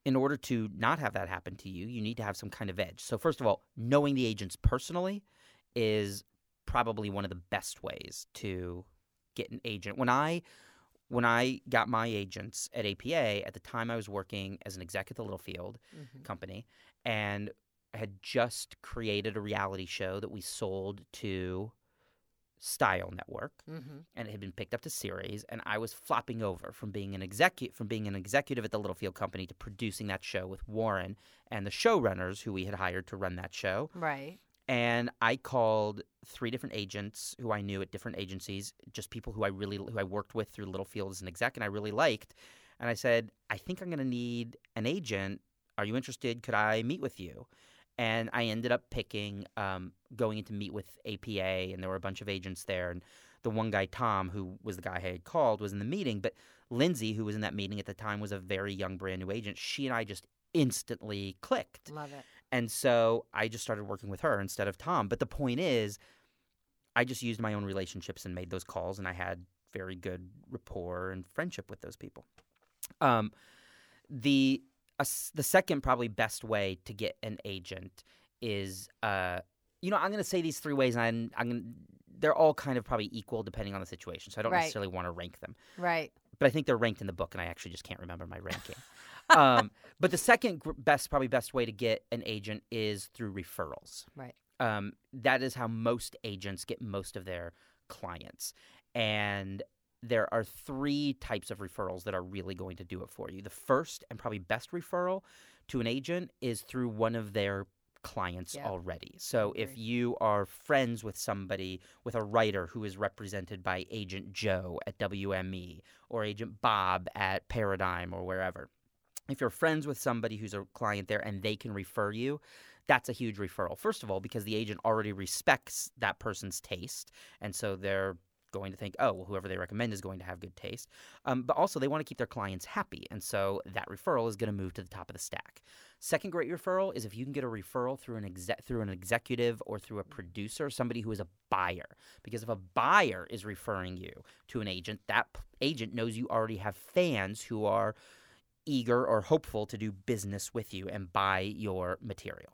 in order to not have that happen to you, you need to have some kind of edge. So, first of all, knowing the agents personally is probably one of the best ways to get an agent. When I when I got my agents at APA, at the time I was working as an exec at the Littlefield Mhm. company and had just created a reality show that we sold to Style Network Mm-hmm. and it had been picked up to series and I was flopping over from being an executive from being an executive at the Littlefield company to producing that show with Warren and the showrunners who we had hired to run that show Right. And I called three different agents who I knew at different agencies, just people who I really who I worked with through Littlefield as an exec, and I really liked. And I said, I think I'm going to need an agent. Are you interested? Could I meet with you? And I ended up picking um, going in to meet with APA, and there were a bunch of agents there. And the one guy, Tom, who was the guy I had called, was in the meeting. But Lindsay, who was in that meeting at the time, was a very young, brand new agent. She and I just instantly clicked. Love it. And so I just started working with her instead of Tom. But the point is, I just used my own relationships and made those calls, and I had very good rapport and friendship with those people. Um, the uh, the second probably best way to get an agent is, uh, you know, I'm going to say these three ways, and I'm, I'm gonna, they're all kind of probably equal depending on the situation. So I don't Right. necessarily want to rank them Right. but I think they're ranked in the book, and I actually just can't remember my ranking. [laughs] um, but the second best, probably best way to get an agent is through referrals. Right. Um, that is how most agents get most of their clients, and there are three types of referrals that are really going to do it for you. The first and probably best referral to an agent is through one of their clients Yeah. already. So if you are friends with somebody with a writer who is represented by agent Joe at WME or agent Bob at Paradigm or wherever. If you're friends with somebody who's a client there and they can refer you, that's a huge referral. First of all, because the agent already respects that person's taste, and so they're going to think, oh, well, whoever they recommend is going to have good taste. Um, but also, they want to keep their clients happy, and so that referral is going to move to the top of the stack. Second great referral is if you can get a referral through an exec through an executive or through a producer, somebody who is a buyer. Because if a buyer is referring you to an agent, that p- agent knows you already have fans who are eager or hopeful to do business with you and buy your material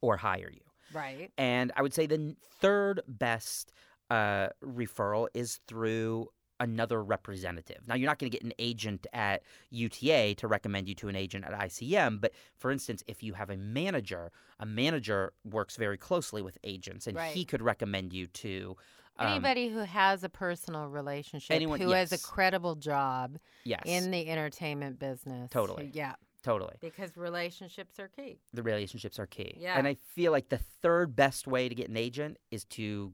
or hire you. Right. And I would say the third best uh, referral is through another representative. Now, you're not going to get an agent at UTA to recommend you to an agent at ICM, but for instance, if you have a manager, a manager works very closely with agents, and Right. he could recommend you to um, Anybody who has a personal relationship, anyone- who has a credible job yes, in the entertainment business. Totally. Yeah. totally. Because relationships are key. The relationships are key. Yeah. And I feel like the third best way to get an agent is to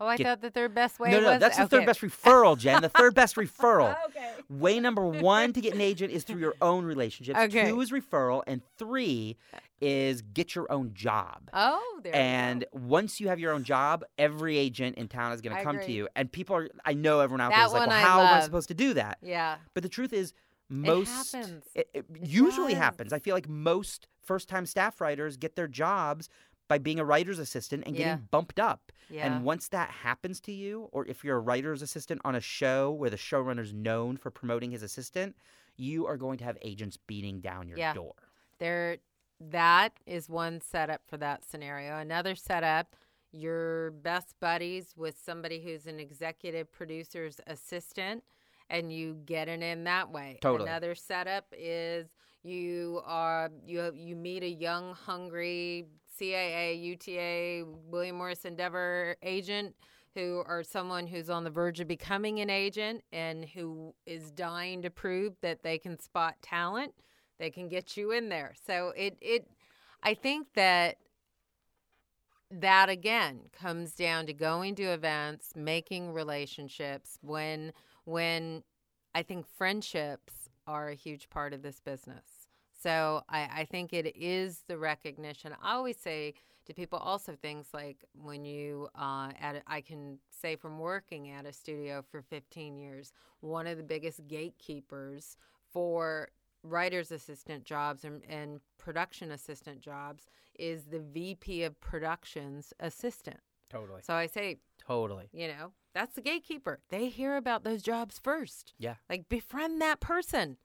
Oh, I Get- thought the third best way no, no, was that's the okay. third best referral, Jen. The third best [laughs] referral. Okay. Way number [laughs] one to get an agent is through your own relationships. Okay. Two is referral, and three is get your own job. Oh, there. And once you have your own job, every agent in town is going to come to agree. you. And people are, I know everyone out That there is like, well, I how am I supposed to do that? yeah. But the truth is, most it, happens. It, it It usually does. happens. I feel like most first-time staff writers get their jobs by being a writer's assistant and getting Yeah. bumped up. Yeah. And once that happens to you, or if you're a writer's assistant on a show where the showrunner's known for promoting his assistant, you are going to have agents beating down your Yeah. door. There that is one setup for that scenario. Another setup, your best buddies with somebody who's an executive producer's assistant and you get it in that way. Totally. Another setup is you are you you meet a young hungry CAA, UTA, William Morris Endeavor agent who are someone who's on the verge of becoming an agent and who is dying to prove that they can spot talent they can get you in there. So it it I think that that again comes down to going to events, making relationships when when I think friendships are a huge part of this business. So I, I think it is the recognition. I always say to people also things like when you uh, at a, I can say from working at a studio for 15 years, one of the biggest gatekeepers for writer's assistant jobs and, and production assistant jobs is the VP of productions assistant. Totally. So I say, Totally. you know, that's the gatekeeper. They hear about those jobs first. Yeah. Like befriend that person.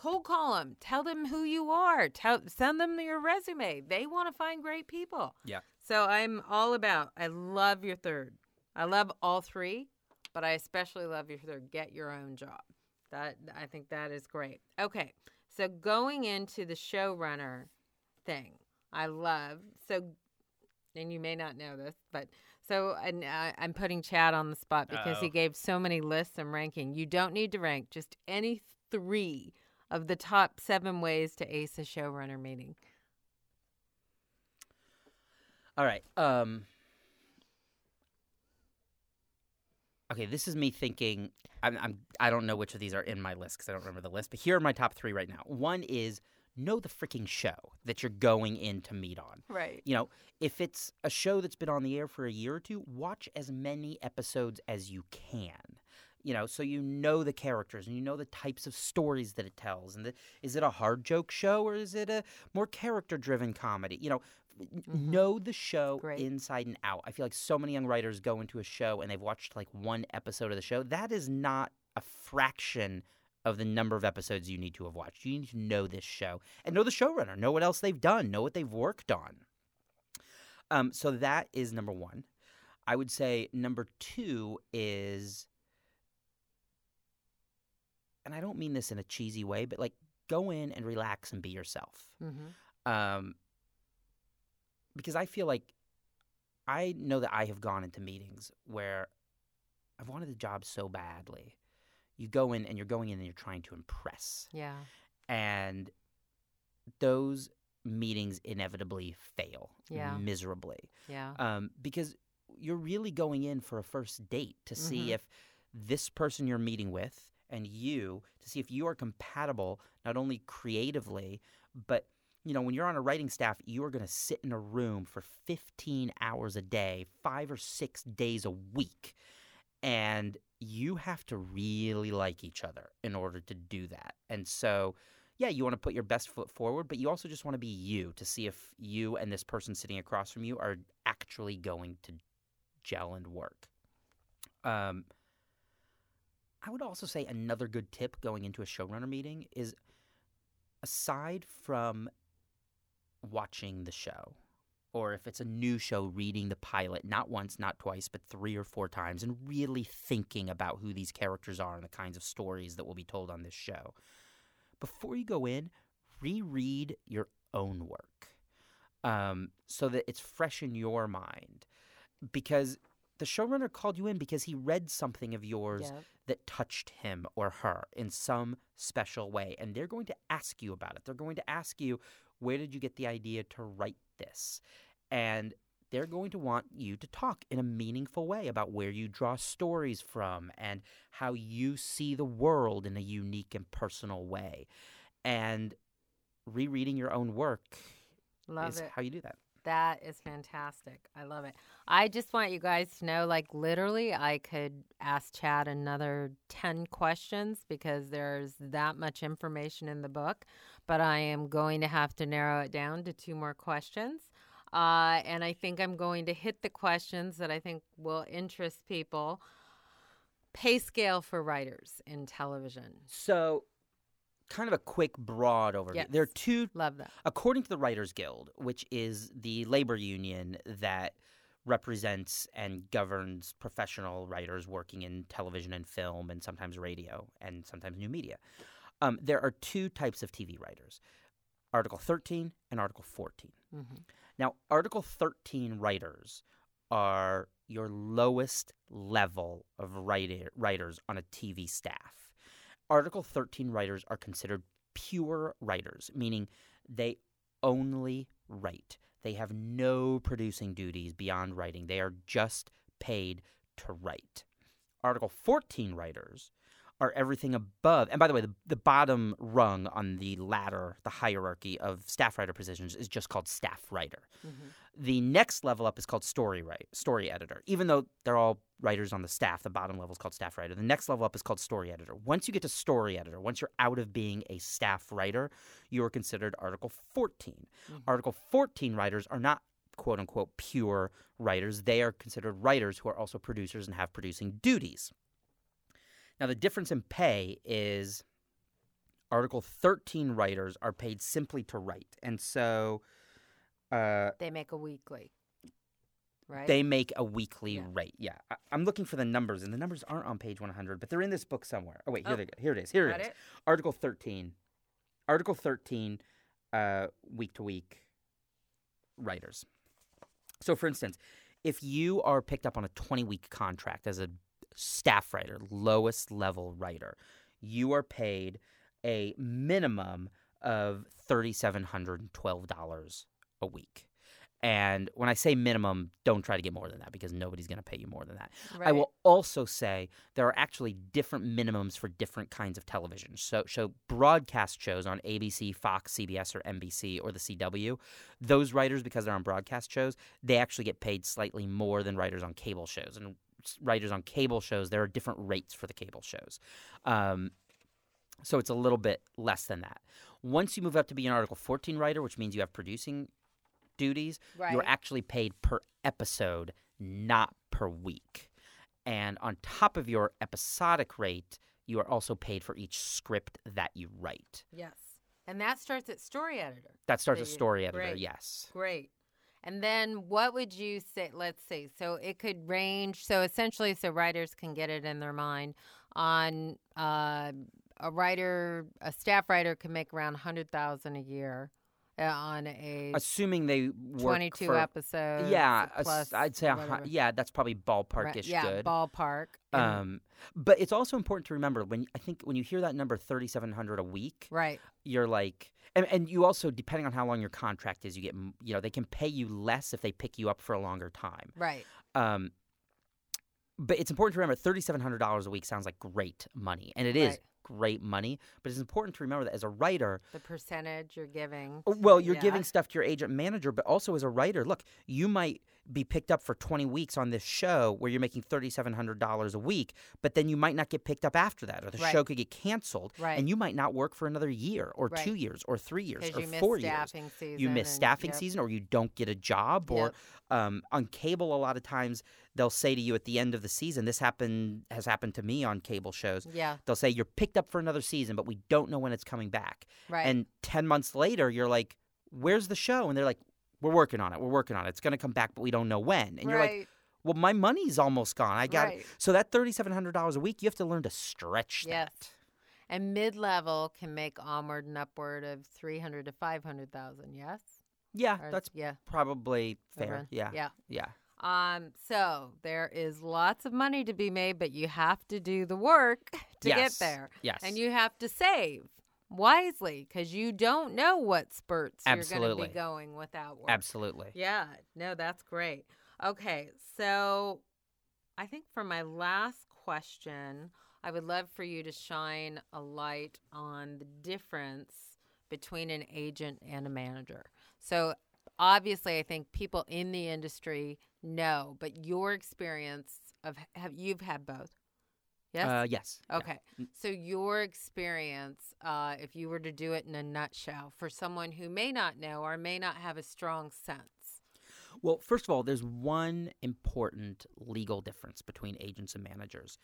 Cold call them. Tell them who you are. Tell send them your resume. They want to find great people. Yeah. So I'm all about. I love your third. I love all three, but I especially love your third. Get your own job. That I think that is great. Okay. So going into the showrunner thing, I love. So and you may not know this, but so and I, I'm putting Chad on the spot because he Uh-oh. gave so many lists and ranking. You don't need to rank just any three of the top seven ways to ace a showrunner meeting. All right. Um. Okay, this is me thinking. I'm. I'm I don't know which of these are in my list because I don't remember the list. But here are my top three right now. One is know the freaking show that you're going in to meet on. Right. You know, if it's a show that's been on the air for a year or two, watch as many episodes as you can. You know, so you know the characters and you know the types of stories that it tells. And the, is it a hard joke show or is it a more character driven comedy? You know, Mhm. know the show Great. inside and out. I feel like so many young writers go into a show and they've watched like one episode of the show. That is not a fraction of the number of episodes you need to have watched. You need to know this show and know the showrunner, know what else they've done, know what they've worked on. Um, so that is number one. I would say number two is, and I don't mean this in a cheesy way, but like go in and relax and be yourself. Mm-hmm. Um, because I feel like I know that I have gone into meetings where I've wanted the job so badly. You go in and you're going in and you're trying to impress. Yeah. And those meetings inevitably fail Yeah. miserably Yeah. um, because you're really going in for a first date to see Mhm. if this person you're meeting with and you to see if you are compatible not only creatively but you know when you're on a writing staff you are going to sit in a room for 15 hours a day 5 or 6 days a week and you have to really like each other in order to do that and so yeah, you want to put your best foot forward, but you also just want to be you to see if you and this person sitting across from you are actually going to gel and work. Um, I would also say another good tip going into a showrunner meeting is aside from watching the show, or if it's a new show, reading the pilot, not once, not twice, but three or four times, and really thinking about who these characters are and the kinds of stories that will be told on this show. Before you go in, reread your own work um, so that it's fresh in your mind. Because the showrunner called you in because he read something of yours Yep. that touched him or her in some special way. And they're going to ask you about it. They're going to ask you, where did you get the idea to write this? And they're going to want you to talk in a meaningful way about where you draw stories from and how you see the world in a unique and personal way. And rereading your own work Love is it. how you do that. That is fantastic. I love it. I just want you guys to know like, literally, I could ask Chad another 10 questions because there's that much information in the book, but I am going to have to narrow it down to two more questions. Uh, and I think I'm going to hit the questions that I think will interest people. Pay scale for writers in television. So, kind of a quick, broad overview. There are two Love that. According to the Writers Guild, which is the labor union that represents and governs professional writers working in television and film and sometimes radio and sometimes new media, um, there are two types of TV writers Article 13 and Article 14. hmm Now, Article 13 writers are your lowest level of writer, writers on a TV staff. Article 13 writers are considered pure writers, meaning they only write. They have no producing duties beyond writing. They are just paid to write. Article 14 writers are everything above. And by the way, the, the bottom rung on the ladder, the hierarchy of staff writer positions is just called staff writer. hmm The next level up is called story write, story editor. Even though they're all writers on the staff, the bottom level is called staff writer. The next level up is called story editor. Once you get to story editor, once you're out of being a staff writer, you are considered Article 14. Mhm. Article 14 writers are not quote unquote pure writers. They are considered writers who are also producers and have producing duties. Now, the difference in pay is Article 13 writers are paid simply to write. And so uh, They make a weekly, right? they make a weekly Yeah. rate. Yeah. I- I'm looking for the numbers, and the numbers aren't on page 100, but they're in this book somewhere. Oh, wait, here, Oh. they go. here it is. Here Got it is. it? Article 13. Article 13, uh, week to week writers. So, for instance, if you are picked up on a 20 week contract as a staff writer, lowest level writer, you are paid a minimum of $3,712 a week. And when I say minimum, don't try to get more than that because nobody's going to pay you more than that. Right. I will also say there are actually different minimums for different kinds of television. So, so broadcast shows on ABC, Fox, CBS, or NBC, or the CW, those writers, because they're on broadcast shows, they actually get paid slightly more than writers on cable shows. And writers on cable shows, there are different rates for the cable shows. Um, so it's a little bit less than that. Once you move up to be an Article 14 writer, which means you have producing duties, right. you're actually paid per episode, not per week. And on top of your episodic rate, you are also paid for each script that you write. yes. And that starts at story editor. That starts That a story editor, great. yes. Great. And then what would you say? Let's see. So it could range. So essentially, so writers can get it in their mind on uh, a writer, a staff writer can make around 100000 a year uh, on a Assuming they work 22 for, episodes. Yeah, plus I'd say whatever. yeah, that's probably ballparkish yeah, good. ballpark. Um, but it's also important to remember when I think when you hear that number 3700 a week, right. you're like and, and you also depending on how long your contract is you get you know they can pay you less if they pick you up for a longer time Right. um, but it's important to remember $3700 a week sounds like great money and it is Right. great money but it's important to remember that as a writer The percentage you're giving. well you're yeah. giving stuff to your agent manager but also as a writer look you might be picked up for 20 weeks on this show where you're making $3700 a week but then you might not get picked up after that or the Right. show could get canceled Right. and you might not work for another year or Right. two years or three years or you miss four years staffing season. you miss and- staffing yep, season or you don't get a job or Yep. um, on cable a lot of times they'll say to you at the end of the season this happened has happened to me on cable shows Yeah. they'll say you're picked up for another season but we don't know when it's coming back Right. and 10 months later you're like where's the show and they're like we're working on it we're working on it it's going to come back but we don't know when and you're like well my money's almost gone i got Right. so that $3700 a week you have to learn to stretch Yes. that And mid level can make onward and upward of three hundred to five hundred thousand. Yes. yeah Or- that's yeah. probably fair yeah Yeah. yeah Um. So there is lots of money to be made, but you have to do the work [laughs] to Yes. get there, yes and you have to save wisely because you don't know what spurts you're going to be going without work. absolutely Yeah, no, that's great. Okay, so I think for my last question, I would love for you to shine a light on the difference between an agent and a manager. So obviously, I think people in the industry know, but your experience of have you've had both? Yes. uh, yes yeah. Okay. So, your experience, uh, if you were to do it in a nutshell, for someone who may not know or may not have a strong sense. Well, first of all, there's one important legal difference between agents and managers.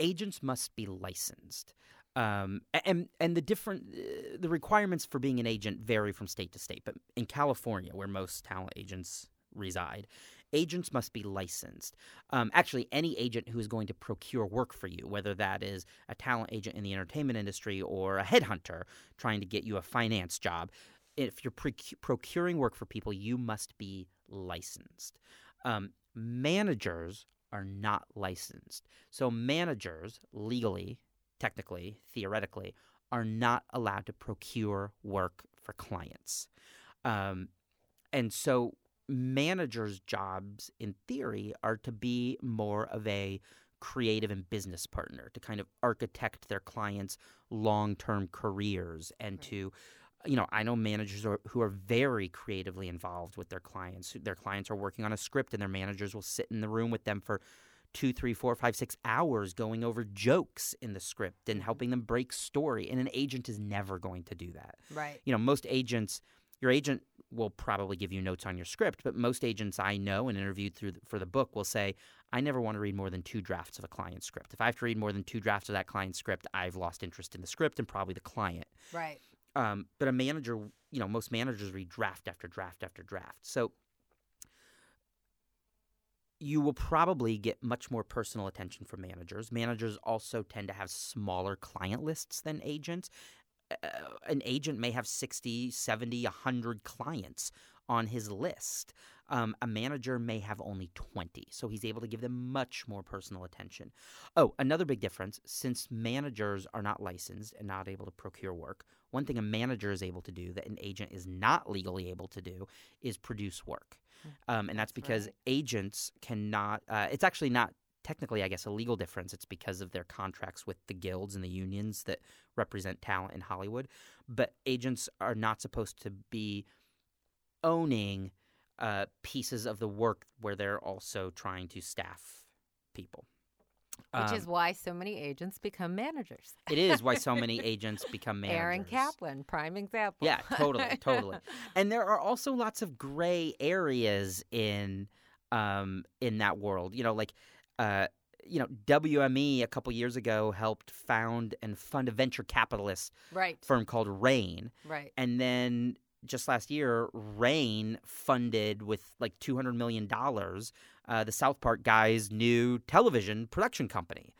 Agents must be licensed, um, and and the different uh, the requirements for being an agent vary from state to state. But in California, where most talent agents reside, agents must be licensed. Um, actually, any agent who is going to procure work for you, whether that is a talent agent in the entertainment industry or a headhunter trying to get you a finance job, if you're proc- procuring work for people, you must be licensed. Um, managers are not licensed. So, managers, legally, technically, theoretically, are not allowed to procure work for clients. Um, and so, managers' jobs, in theory, are to be more of a creative and business partner to kind of architect their clients' long term careers and Right. to you know, I know managers are, who are very creatively involved with their clients. Their clients are working on a script, and their managers will sit in the room with them for two, three, four, five, six hours going over jokes in the script and mm-hmm. helping them break story. And an agent is never going to do that. Right. You know, most agents, your agent will probably give you notes on your script, but most agents I know and interviewed through the, for the book will say, I never want to read more than two drafts of a client script. If I have to read more than two drafts of that client script, I've lost interest in the script and probably the client. Right. Um, but a manager, you know, most managers read draft after draft after draft. So you will probably get much more personal attention from managers. Managers also tend to have smaller client lists than agents. Uh, an agent may have 60, 70, 100 clients on his list. Um, a manager may have only 20, so he's able to give them much more personal attention. Oh, another big difference since managers are not licensed and not able to procure work, one thing a manager is able to do that an agent is not legally able to do is produce work. um, and that's, That's because right. agents cannot. Uh, it's actually not technically, I guess, a legal difference. It's because of their contracts with the guilds and the unions that represent talent in Hollywood. But agents are not supposed to be owning uh, pieces of the work where they're also trying to staff people. Which Um, is why so many agents become managers. it is why so many [laughs] agents become managers. Aaron Kaplan, prime example. Yeah, totally, [laughs] totally. And there are also lots of gray areas in um in that world. You know, like uh you know, WME a couple years ago helped found and fund a venture capitalist right, firm called Raine. right. And then just last year, Raine funded with like two hundred million dollars uh, the South Park guys' new television production company.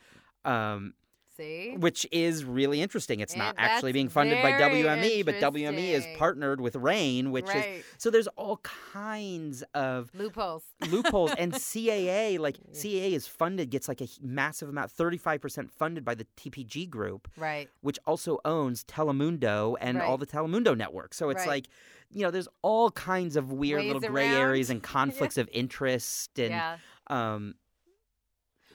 Um, See? which is really interesting. It's not actually being funded by WME, but WME is partnered with Raine, which is so there's all kinds of Loopholes. [laughs] loopholes and CAA [laughs] like CAA is funded gets like a massive amount 35% funded by the TPG group Right. which also owns Telemundo and all the Telemundo networks so it's Right. like you know there's all kinds of weird Ways little gray around. areas and [laughs] conflicts of interest and yeah. um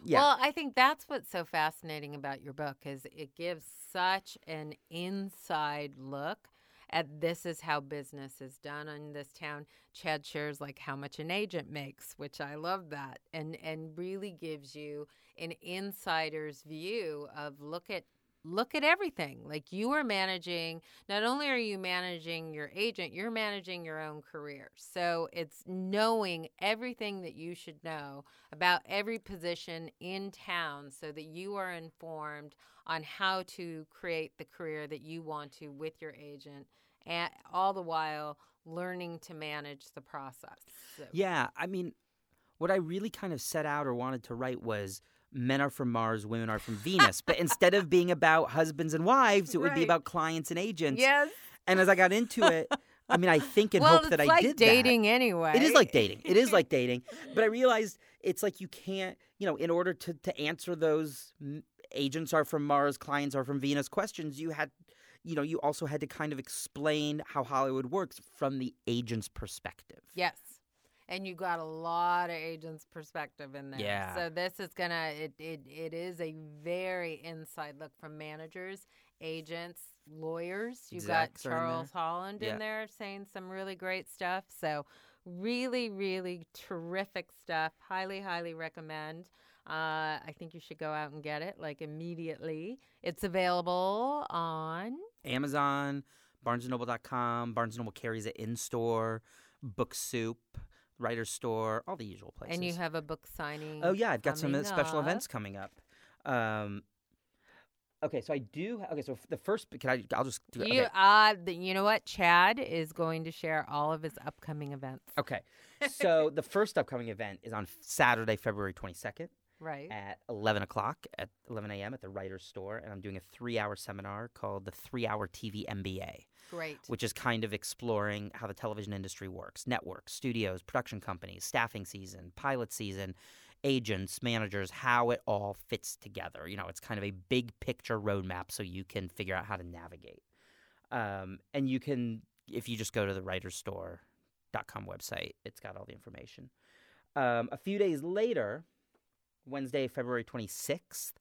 yeah Well, I think that's what's so fascinating about your book is it gives such an inside look at this is how business is done in this town. Chad shares like how much an agent makes, which I love that, and and really gives you an insider's view of look at look at everything. Like you are managing, not only are you managing your agent, you're managing your own career. So it's knowing everything that you should know about every position in town so that you are informed on how to create the career that you want to with your agent and all the while learning to manage the process. So, Yeah, I mean, what I really kind of set out or wanted to write was men are from Mars, women are from [laughs] Venus. but instead of being about husbands and wives, it would be about clients and agents. Yes. And as I got into [laughs] it, I mean, I think and well, hope that I like did that. dating anyway. It is like dating. It is like [laughs] dating. But I realized it's like you can't, you know, in order to, to answer those agents are from Mars, clients are from Venus questions, you had, you know, you also had to kind of explain how Hollywood works from the agent's perspective. Yes. And you got a lot of agents' perspective in there. Yeah. So this is gonna it, it it is a very inside look from managers, agents, lawyers. You got Charles Holland Yeah. in there saying some really great stuff. So really, really terrific stuff. Highly, highly recommend. Uh, I think you should go out and get it like immediately. It's available on Amazon, BarnesandNoble.com. Barnes and Noble carries it in store, Book Soup, Writer's Store, all the usual places. and you have a book signing. oh yeah, I've got some coming special events coming up. Um, okay, so I do. Okay, so the first. Can I? I'll just do. You Okay. uh the, you know what? Chad is going to share all of his upcoming events. okay. So [laughs] the first upcoming event is on Saturday, February twenty second. Right. at 11 o'clock at 11 a.m. at the Writer's Store, and I'm doing a three-hour seminar called the Three Hour TV MBA, Great. which is kind of exploring how the television industry works: networks, studios, production companies, staffing season, pilot season, agents, managers, how it all fits together. You know, it's kind of a big picture roadmap so you can figure out how to navigate. Um, and you can, if you just go to the Writer's Store.com website, it's got all the information. Um, a few days later, Wednesday, February 26th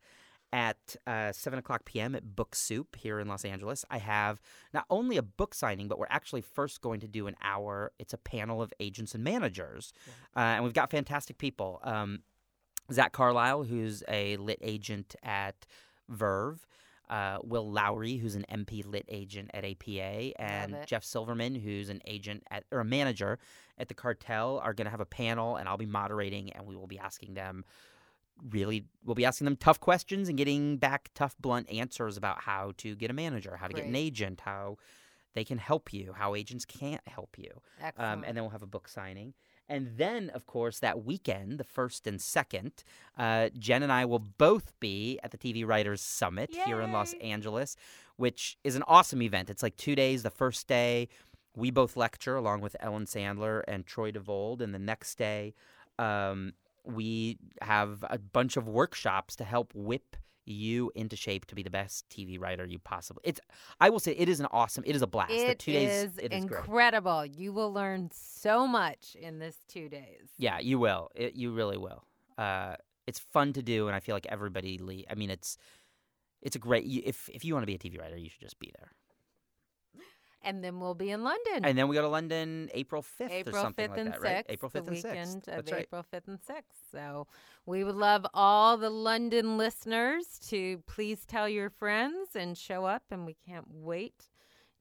at uh, 7 o'clock p.m. at Book Soup here in Los Angeles. I have not only a book signing, but we're actually first going to do an hour. It's a panel of agents and managers. Uh, and we've got fantastic people. Um, Zach Carlisle, who's a lit agent at Verve. Uh, Will Lowry, who's an MP lit agent at APA, and. Jeff Silverman, who's an agent at or a manager at the cartel, are going to have a panel, and I'll be moderating, and we will be asking them really we'll be asking them tough questions and getting back tough blunt answers about how to get a manager how to get an agent how they can help you how agents can't help you. Um, and then we'll have a book signing. And then of course that weekend the first and second uh, jen and i will both be at the tv writers summit here in los angeles which is an awesome event. It's like two days the first day we both lecture along with ellen sandler and troy DeVolld and the next day um, we have a bunch of workshops to help whip you into shape to be the best TV writer you possibly. It's. I will say it is an awesome. It is a blast. the It two days. is It is great. incredible. You will learn so much in this two days. Yeah, you will. It, you really will. Uh, it's fun to do, and I feel like everybody. Le- I mean, it's it's a great. If if you want to be a TV writer, you should just be there. And then we'll be in London. And then we go to London April fifth or April something 5th like and that, 6th. right? April the fifth and weekend sixth. of That's right. April 5th and 6th. So we would love all the London listeners to please tell your friends and show up. And we can't wait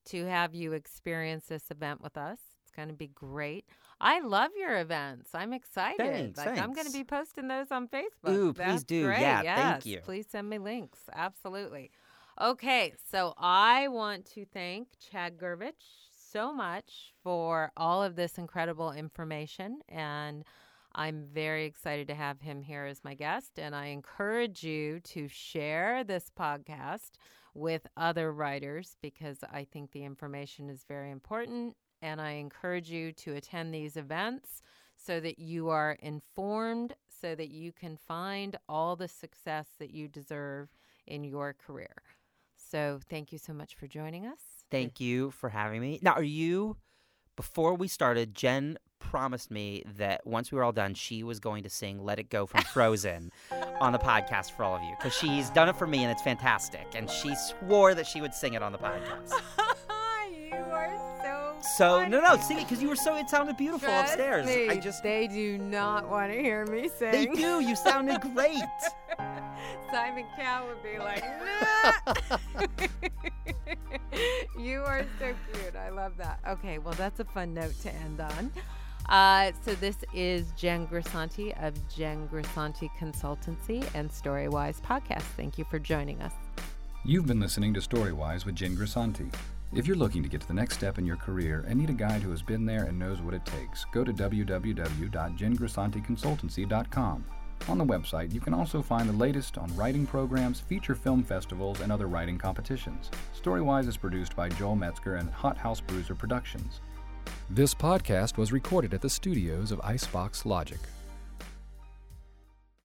to have you experience this event with us. It's going to be great. I love your events. I'm excited. Thanks, like I'm going to be posting those on Facebook. Ooh, please That's do. Great. Yeah, yes. thank you. Please send me links. Absolutely. Okay, so I want to thank Chad Gervich so much for all of this incredible information and I'm very excited to have him here as my guest and I encourage you to share this podcast with other writers because I think the information is very important and I encourage you to attend these events so that you are informed so that you can find all the success that you deserve in your career. So, thank you so much for joining us. Thank you for having me. Now, are you? Before we started, Jen promised me that once we were all done, she was going to sing "Let It Go" from Frozen [laughs] on the podcast for all of you because she's done it for me and it's fantastic. And she swore that she would sing it on the podcast. [laughs] you are so. So no, no, sing it because you were so. It sounded beautiful Trust upstairs. me, I just they do not want to hear me sing. they do. You sounded great. [laughs] Simon Cowell would be like, [laughs] nah. [laughs] you are so cute. I love that. Okay, well, that's a fun note to end on. Uh, so this is Jen Grisanti of Jen Grisanti Consultancy and Storywise Podcast. Thank you for joining us. You've been listening to Storywise with Jen Grisanti. If you're looking to get to the next step in your career and need a guide who has been there and knows what it takes, go to www.jengrisanticonsultancy.com. On the website, you can also find the latest on writing programs, feature film festivals, and other writing competitions. Storywise is produced by Joel Metzger and Hot House Bruiser Productions. This podcast was recorded at the studios of Icebox Logic.